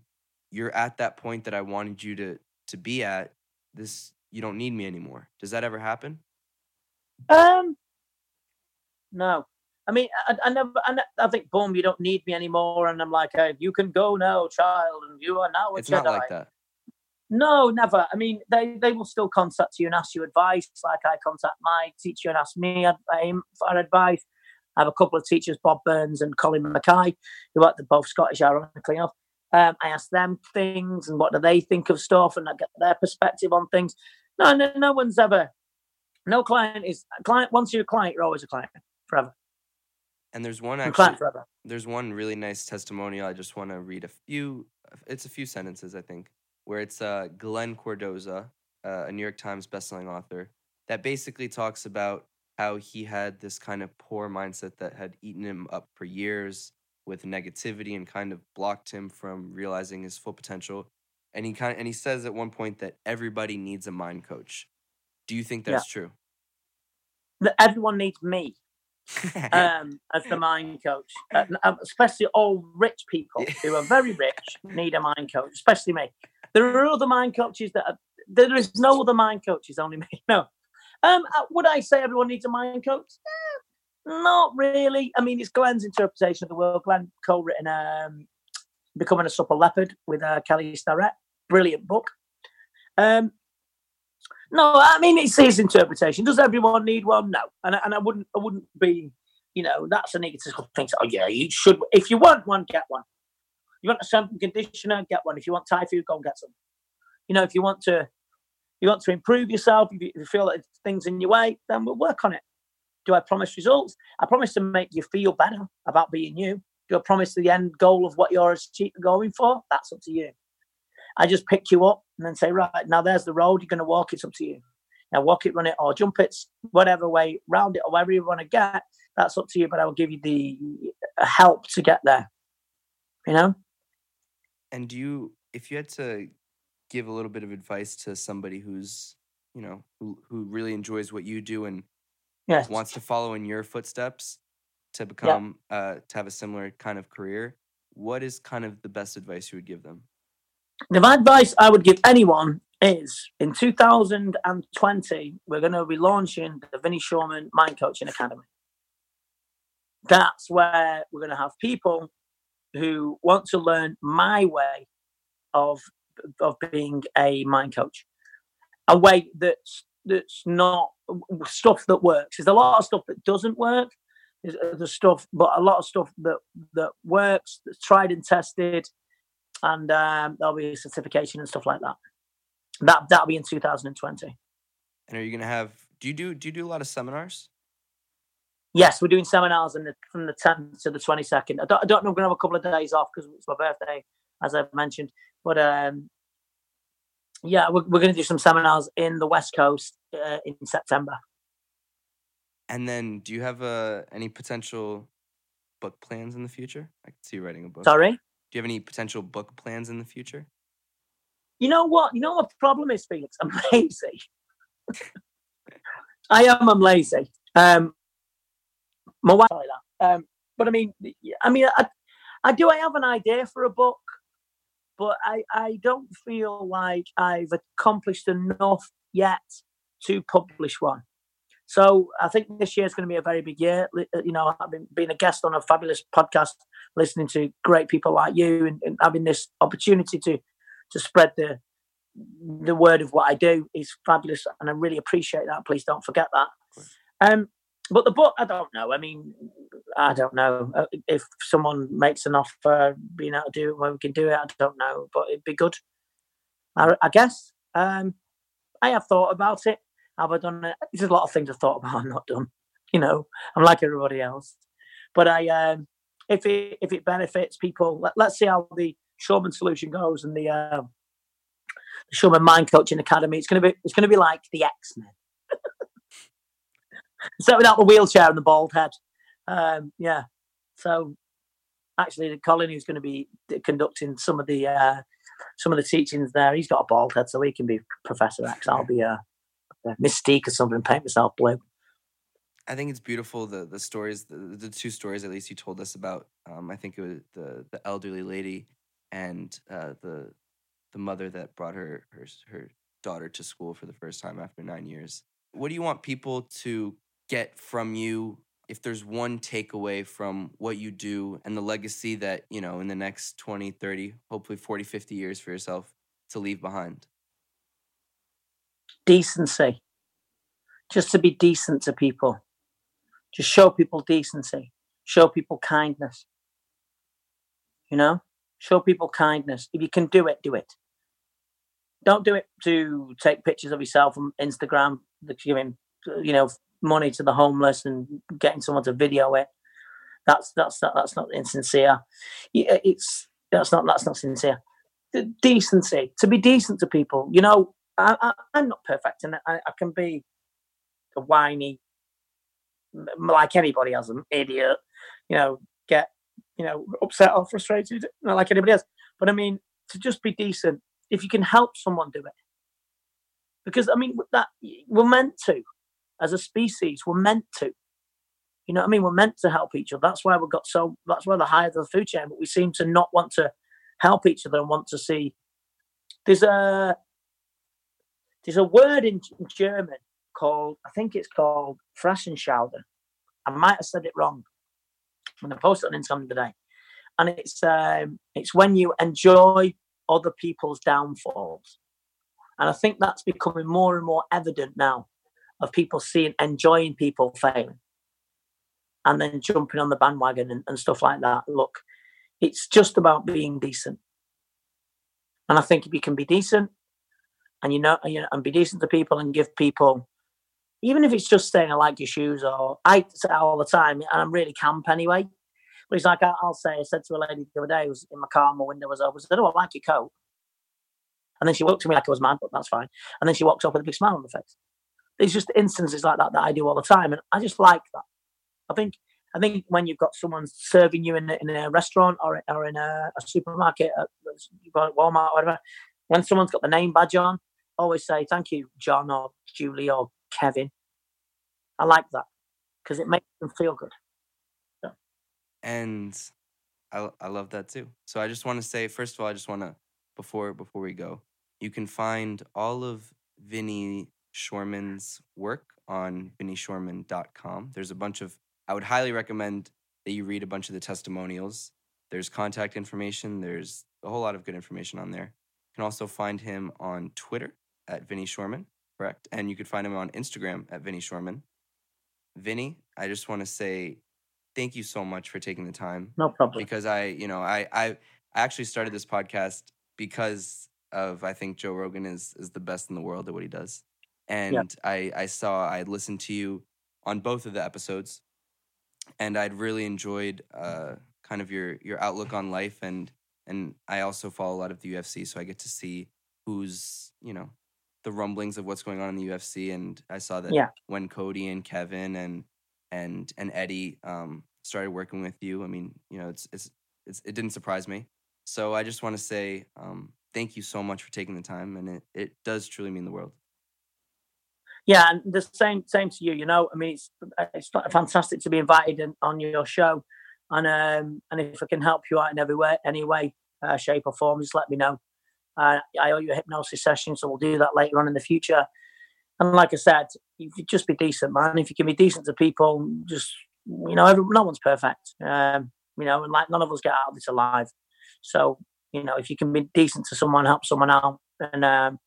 Speaker 1: you're at that point that I wanted you to to be at. This you don't need me anymore. Does that ever happen?
Speaker 2: Um, no. I mean, I, I never. I, I, think, boom, you don't need me anymore, and I'm like, hey, you can go now, child, and you are now a
Speaker 1: it's
Speaker 2: Jedi.
Speaker 1: not like that.
Speaker 2: No, never. I mean, they, they will still contact you and ask you advice, like I contact my teacher and ask me for advice. I have a couple of teachers, Bob Burns and Colin Mackay, who are both Scottish, ironically enough. Um, I ask them things and what do they think of stuff, and I get their perspective on things. No, no, no one's ever. No client is a client. Once you're a client, you're always a client forever.
Speaker 1: And there's one actually. There's one really nice testimonial. I just want to read a few. It's a few sentences, I think, where it's uh, Glen Cordoza, uh, a New York Times bestselling author. that basically talks about how he had this kind of poor mindset that had eaten him up for years with negativity and kind of blocked him from realizing his full potential. And he kind of, and he says at one point that everybody needs a mind coach. Do you think that's yeah. true?
Speaker 2: That everyone needs me um, as the mind coach, uh, um, especially all rich people who are very rich need a mind coach, especially me. There are other mind coaches that are, there is no other mind coaches, only me. No. Um, uh, would I say everyone needs a mind coach? Eh, not really. I mean, it's Glen's interpretation of the world. Glen co-written um, "Becoming a Supple Leopard" with uh, Kelly Starrett. Brilliant book. Um, no, I mean it's his interpretation. Does everyone need one? No, and and I wouldn't I wouldn't be, you know, that's a egotistical thing. Oh yeah, you should. If you want one, get one. You want a shampoo conditioner, get one. If you want Thai food, go and get some. You know, if you want to, you want to improve yourself. If you, feel that things in your way, then we'll work on it. Do I promise results? I promise to make you feel better about being you. Do I promise the end goal of what you're going for? That's up to you. I just pick you up and then say, right, now there's the road. You're going to walk. It's up to you. Now walk it, run it, or jump it, whatever way, round it, or wherever you want to get. That's up to you. But I will give you the uh, help to get there. You know.
Speaker 1: And do you, if you had to give a little bit of advice to somebody who's, you know, who who really enjoys what you do and yes. wants to follow in your footsteps to become, yeah. uh, to have a similar kind of career, what is kind of the best advice you would give them?
Speaker 2: The advice I would give anyone is in 2020, we're going to be launching the Vinny Shoreman Mind Coaching Academy. That's where we're going to have people who want to learn my way of of being a mind coach, a way that's that's not stuff that works. There's a lot of stuff that doesn't work. There's, there's stuff, but a lot of stuff that that works, that's tried and tested, and um, there'll be a certification and stuff like that. That that'll be in 2020.
Speaker 1: And are you gonna have? Do you do do you do a lot of seminars?
Speaker 2: Yes, we're doing seminars the, from the 10th to the 22nd. I don't, I don't know. I'm gonna have a couple of days off because it's my birthday, as I've mentioned. But um, yeah, we're, we're going to do some seminars in the West Coast uh, in September.
Speaker 1: And then, do you have uh, any potential book plans in the future? I can see you writing a book.
Speaker 2: Sorry.
Speaker 1: Do you have any potential book plans in the future?
Speaker 2: You know what? You know what the problem is, Felix? I'm lazy. I am. I'm lazy. Um, my wife like that. Um, but I mean, I mean, I, I do. I have an idea for a book, but I, I don't feel like I've accomplished enough yet to publish one. So I think this year is going to be a very big year. Uh, you know, I've been being a guest on a fabulous podcast, listening to great people like you, and, and having this opportunity to to spread the the word of what I do is fabulous, and I really appreciate that. Please don't forget that. Um, but the book, I don't know. I mean, I don't know uh, if someone makes an offer, being able to do it when we can do it. I don't know, but it'd be good. I, I guess. Um, I have thought about it. Have I done it? There's a lot of things I've thought about. I'm not done. You know, I'm like everybody else. But I, um, if it if it benefits people, let, us see how the Shoreman solution goes and the, uh, the Shoreman Mind Coaching Academy. It's gonna be it's gonna be like the X Men. Except without the wheelchair and the bald head. Um, yeah. So actually, Colin, who's going to be conducting some of the uh, some of the teachings there, he's got a bald head, so he can be Professor X. I'll be a Mystique or something, paint myself blue.
Speaker 1: I think it's beautiful the the stories, the, the two stories at least you told us about. Um, I think it was the the elderly lady and uh, the the mother that brought her her her daughter to school for the first time after nine years. What do you want people to get from you if there's one takeaway from what you do and the legacy that, you know, in the next 20, 30, hopefully 40, 50 years for yourself to leave behind?
Speaker 2: Decency. Just to be decent to people. Just show people decency. Show people kindness. You know? Show people kindness. If you can do it, do it. Don't do it to take pictures of yourself on Instagram, giving, you know, money to the homeless and getting someone to video it. That's that's that, that's not insincere. It's that's not that's not sincere. Decency to be decent to people. You know, I, am not perfect, and I, I, can be a whiny, like anybody else, an idiot, you know, get, you know, upset or frustrated, not like anybody else. But I mean, to just be decent, if you can help someone do it. Because I mean, that we're meant to, as a species, we're meant to. You know what I mean? We're meant to help each other. That's why we've got so. That's why the higher the food chain, but we seem to not want to help each other and want to see. There's a there's a word in German called I think it's called Frassenschauder. I might have said it wrong. I'm going to post it on Instagram today, and it's um, it's when you enjoy other people's downfalls, and I think that's becoming more and more evident now of people seeing enjoying people failing and then jumping on the bandwagon and, and stuff like that. Look, it's just about being decent. And I think if you can be decent and you know, you know and be decent to people and give people even if it's just saying I like your shoes or I say all the time and I'm really camp anyway. But it's like I'll say I said to a lady the other day, who was in my car, my window was open, I said, Oh, I like your coat. And then she looked at me like I was mad, but that's fine. And then she walks off with a big smile on her face. There's just instances like that that I do all the time. And I just like that. I think I think when you've got someone serving you in, in a restaurant or, or in a, a supermarket, at, Walmart, whatever, when someone's got the name badge on, always say thank you, John or Julie or Kevin. I like that because it makes them feel good.
Speaker 1: Yeah. And I, I love that too. So I just want to say, first of all, I just want to before before we go, you can find all of Vinny Shoreman's work on vinnyshoreman.com. There's a bunch of I would highly recommend that you read a bunch of the testimonials. There's contact information, there's a whole lot of good information on there. You can also find him on Twitter at Vinny Shoreman, correct? And you could find him on Instagram at Vinny Shoreman. Vinny, I just want to say thank you so much for taking the time.
Speaker 2: No problem.
Speaker 1: Because I, you know, I I, I actually started this podcast because of I think Joe Rogan is is the best in the world at what he does. And yeah. I I saw I listened to you on both of the episodes and I'd really enjoyed uh, kind of your your outlook on life and and I also follow a lot of the UFC, so I get to see who's you know the rumblings of what's going on in the UFC, and I saw that yeah. when Cody and Kevin and and and Eddie um, started working with you, I mean, you know, it's it's, it's it didn't surprise me. So I just want to say um, thank you so much for taking the time, and it it does truly mean the world.
Speaker 2: Yeah, and the same same to you. You know, I mean, it's it's fantastic to be invited in, on your show, and um, and if I can help you out in every way, any way, uh, shape or form, just let me know. Uh, I owe you a hypnosis session, so we'll do that later on in the future. And like I said, you just be decent, man. If you can be decent to people, just you know, every, no one's perfect. Um, you know, and like none of us get out of this alive. So you know, if you can be decent to someone, help someone out, and um,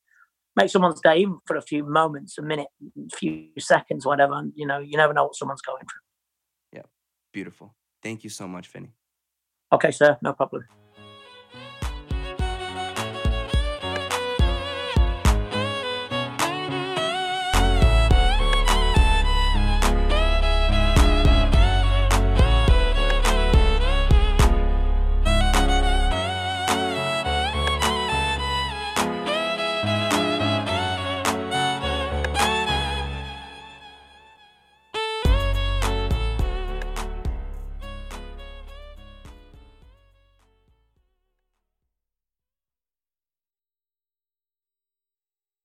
Speaker 2: make someone's day even for a few moments, a minute, a few seconds, whatever. And, you know, you never know what someone's going through.
Speaker 1: Yeah, beautiful. Thank you so much, Vinny.
Speaker 2: Okay, sir. No problem.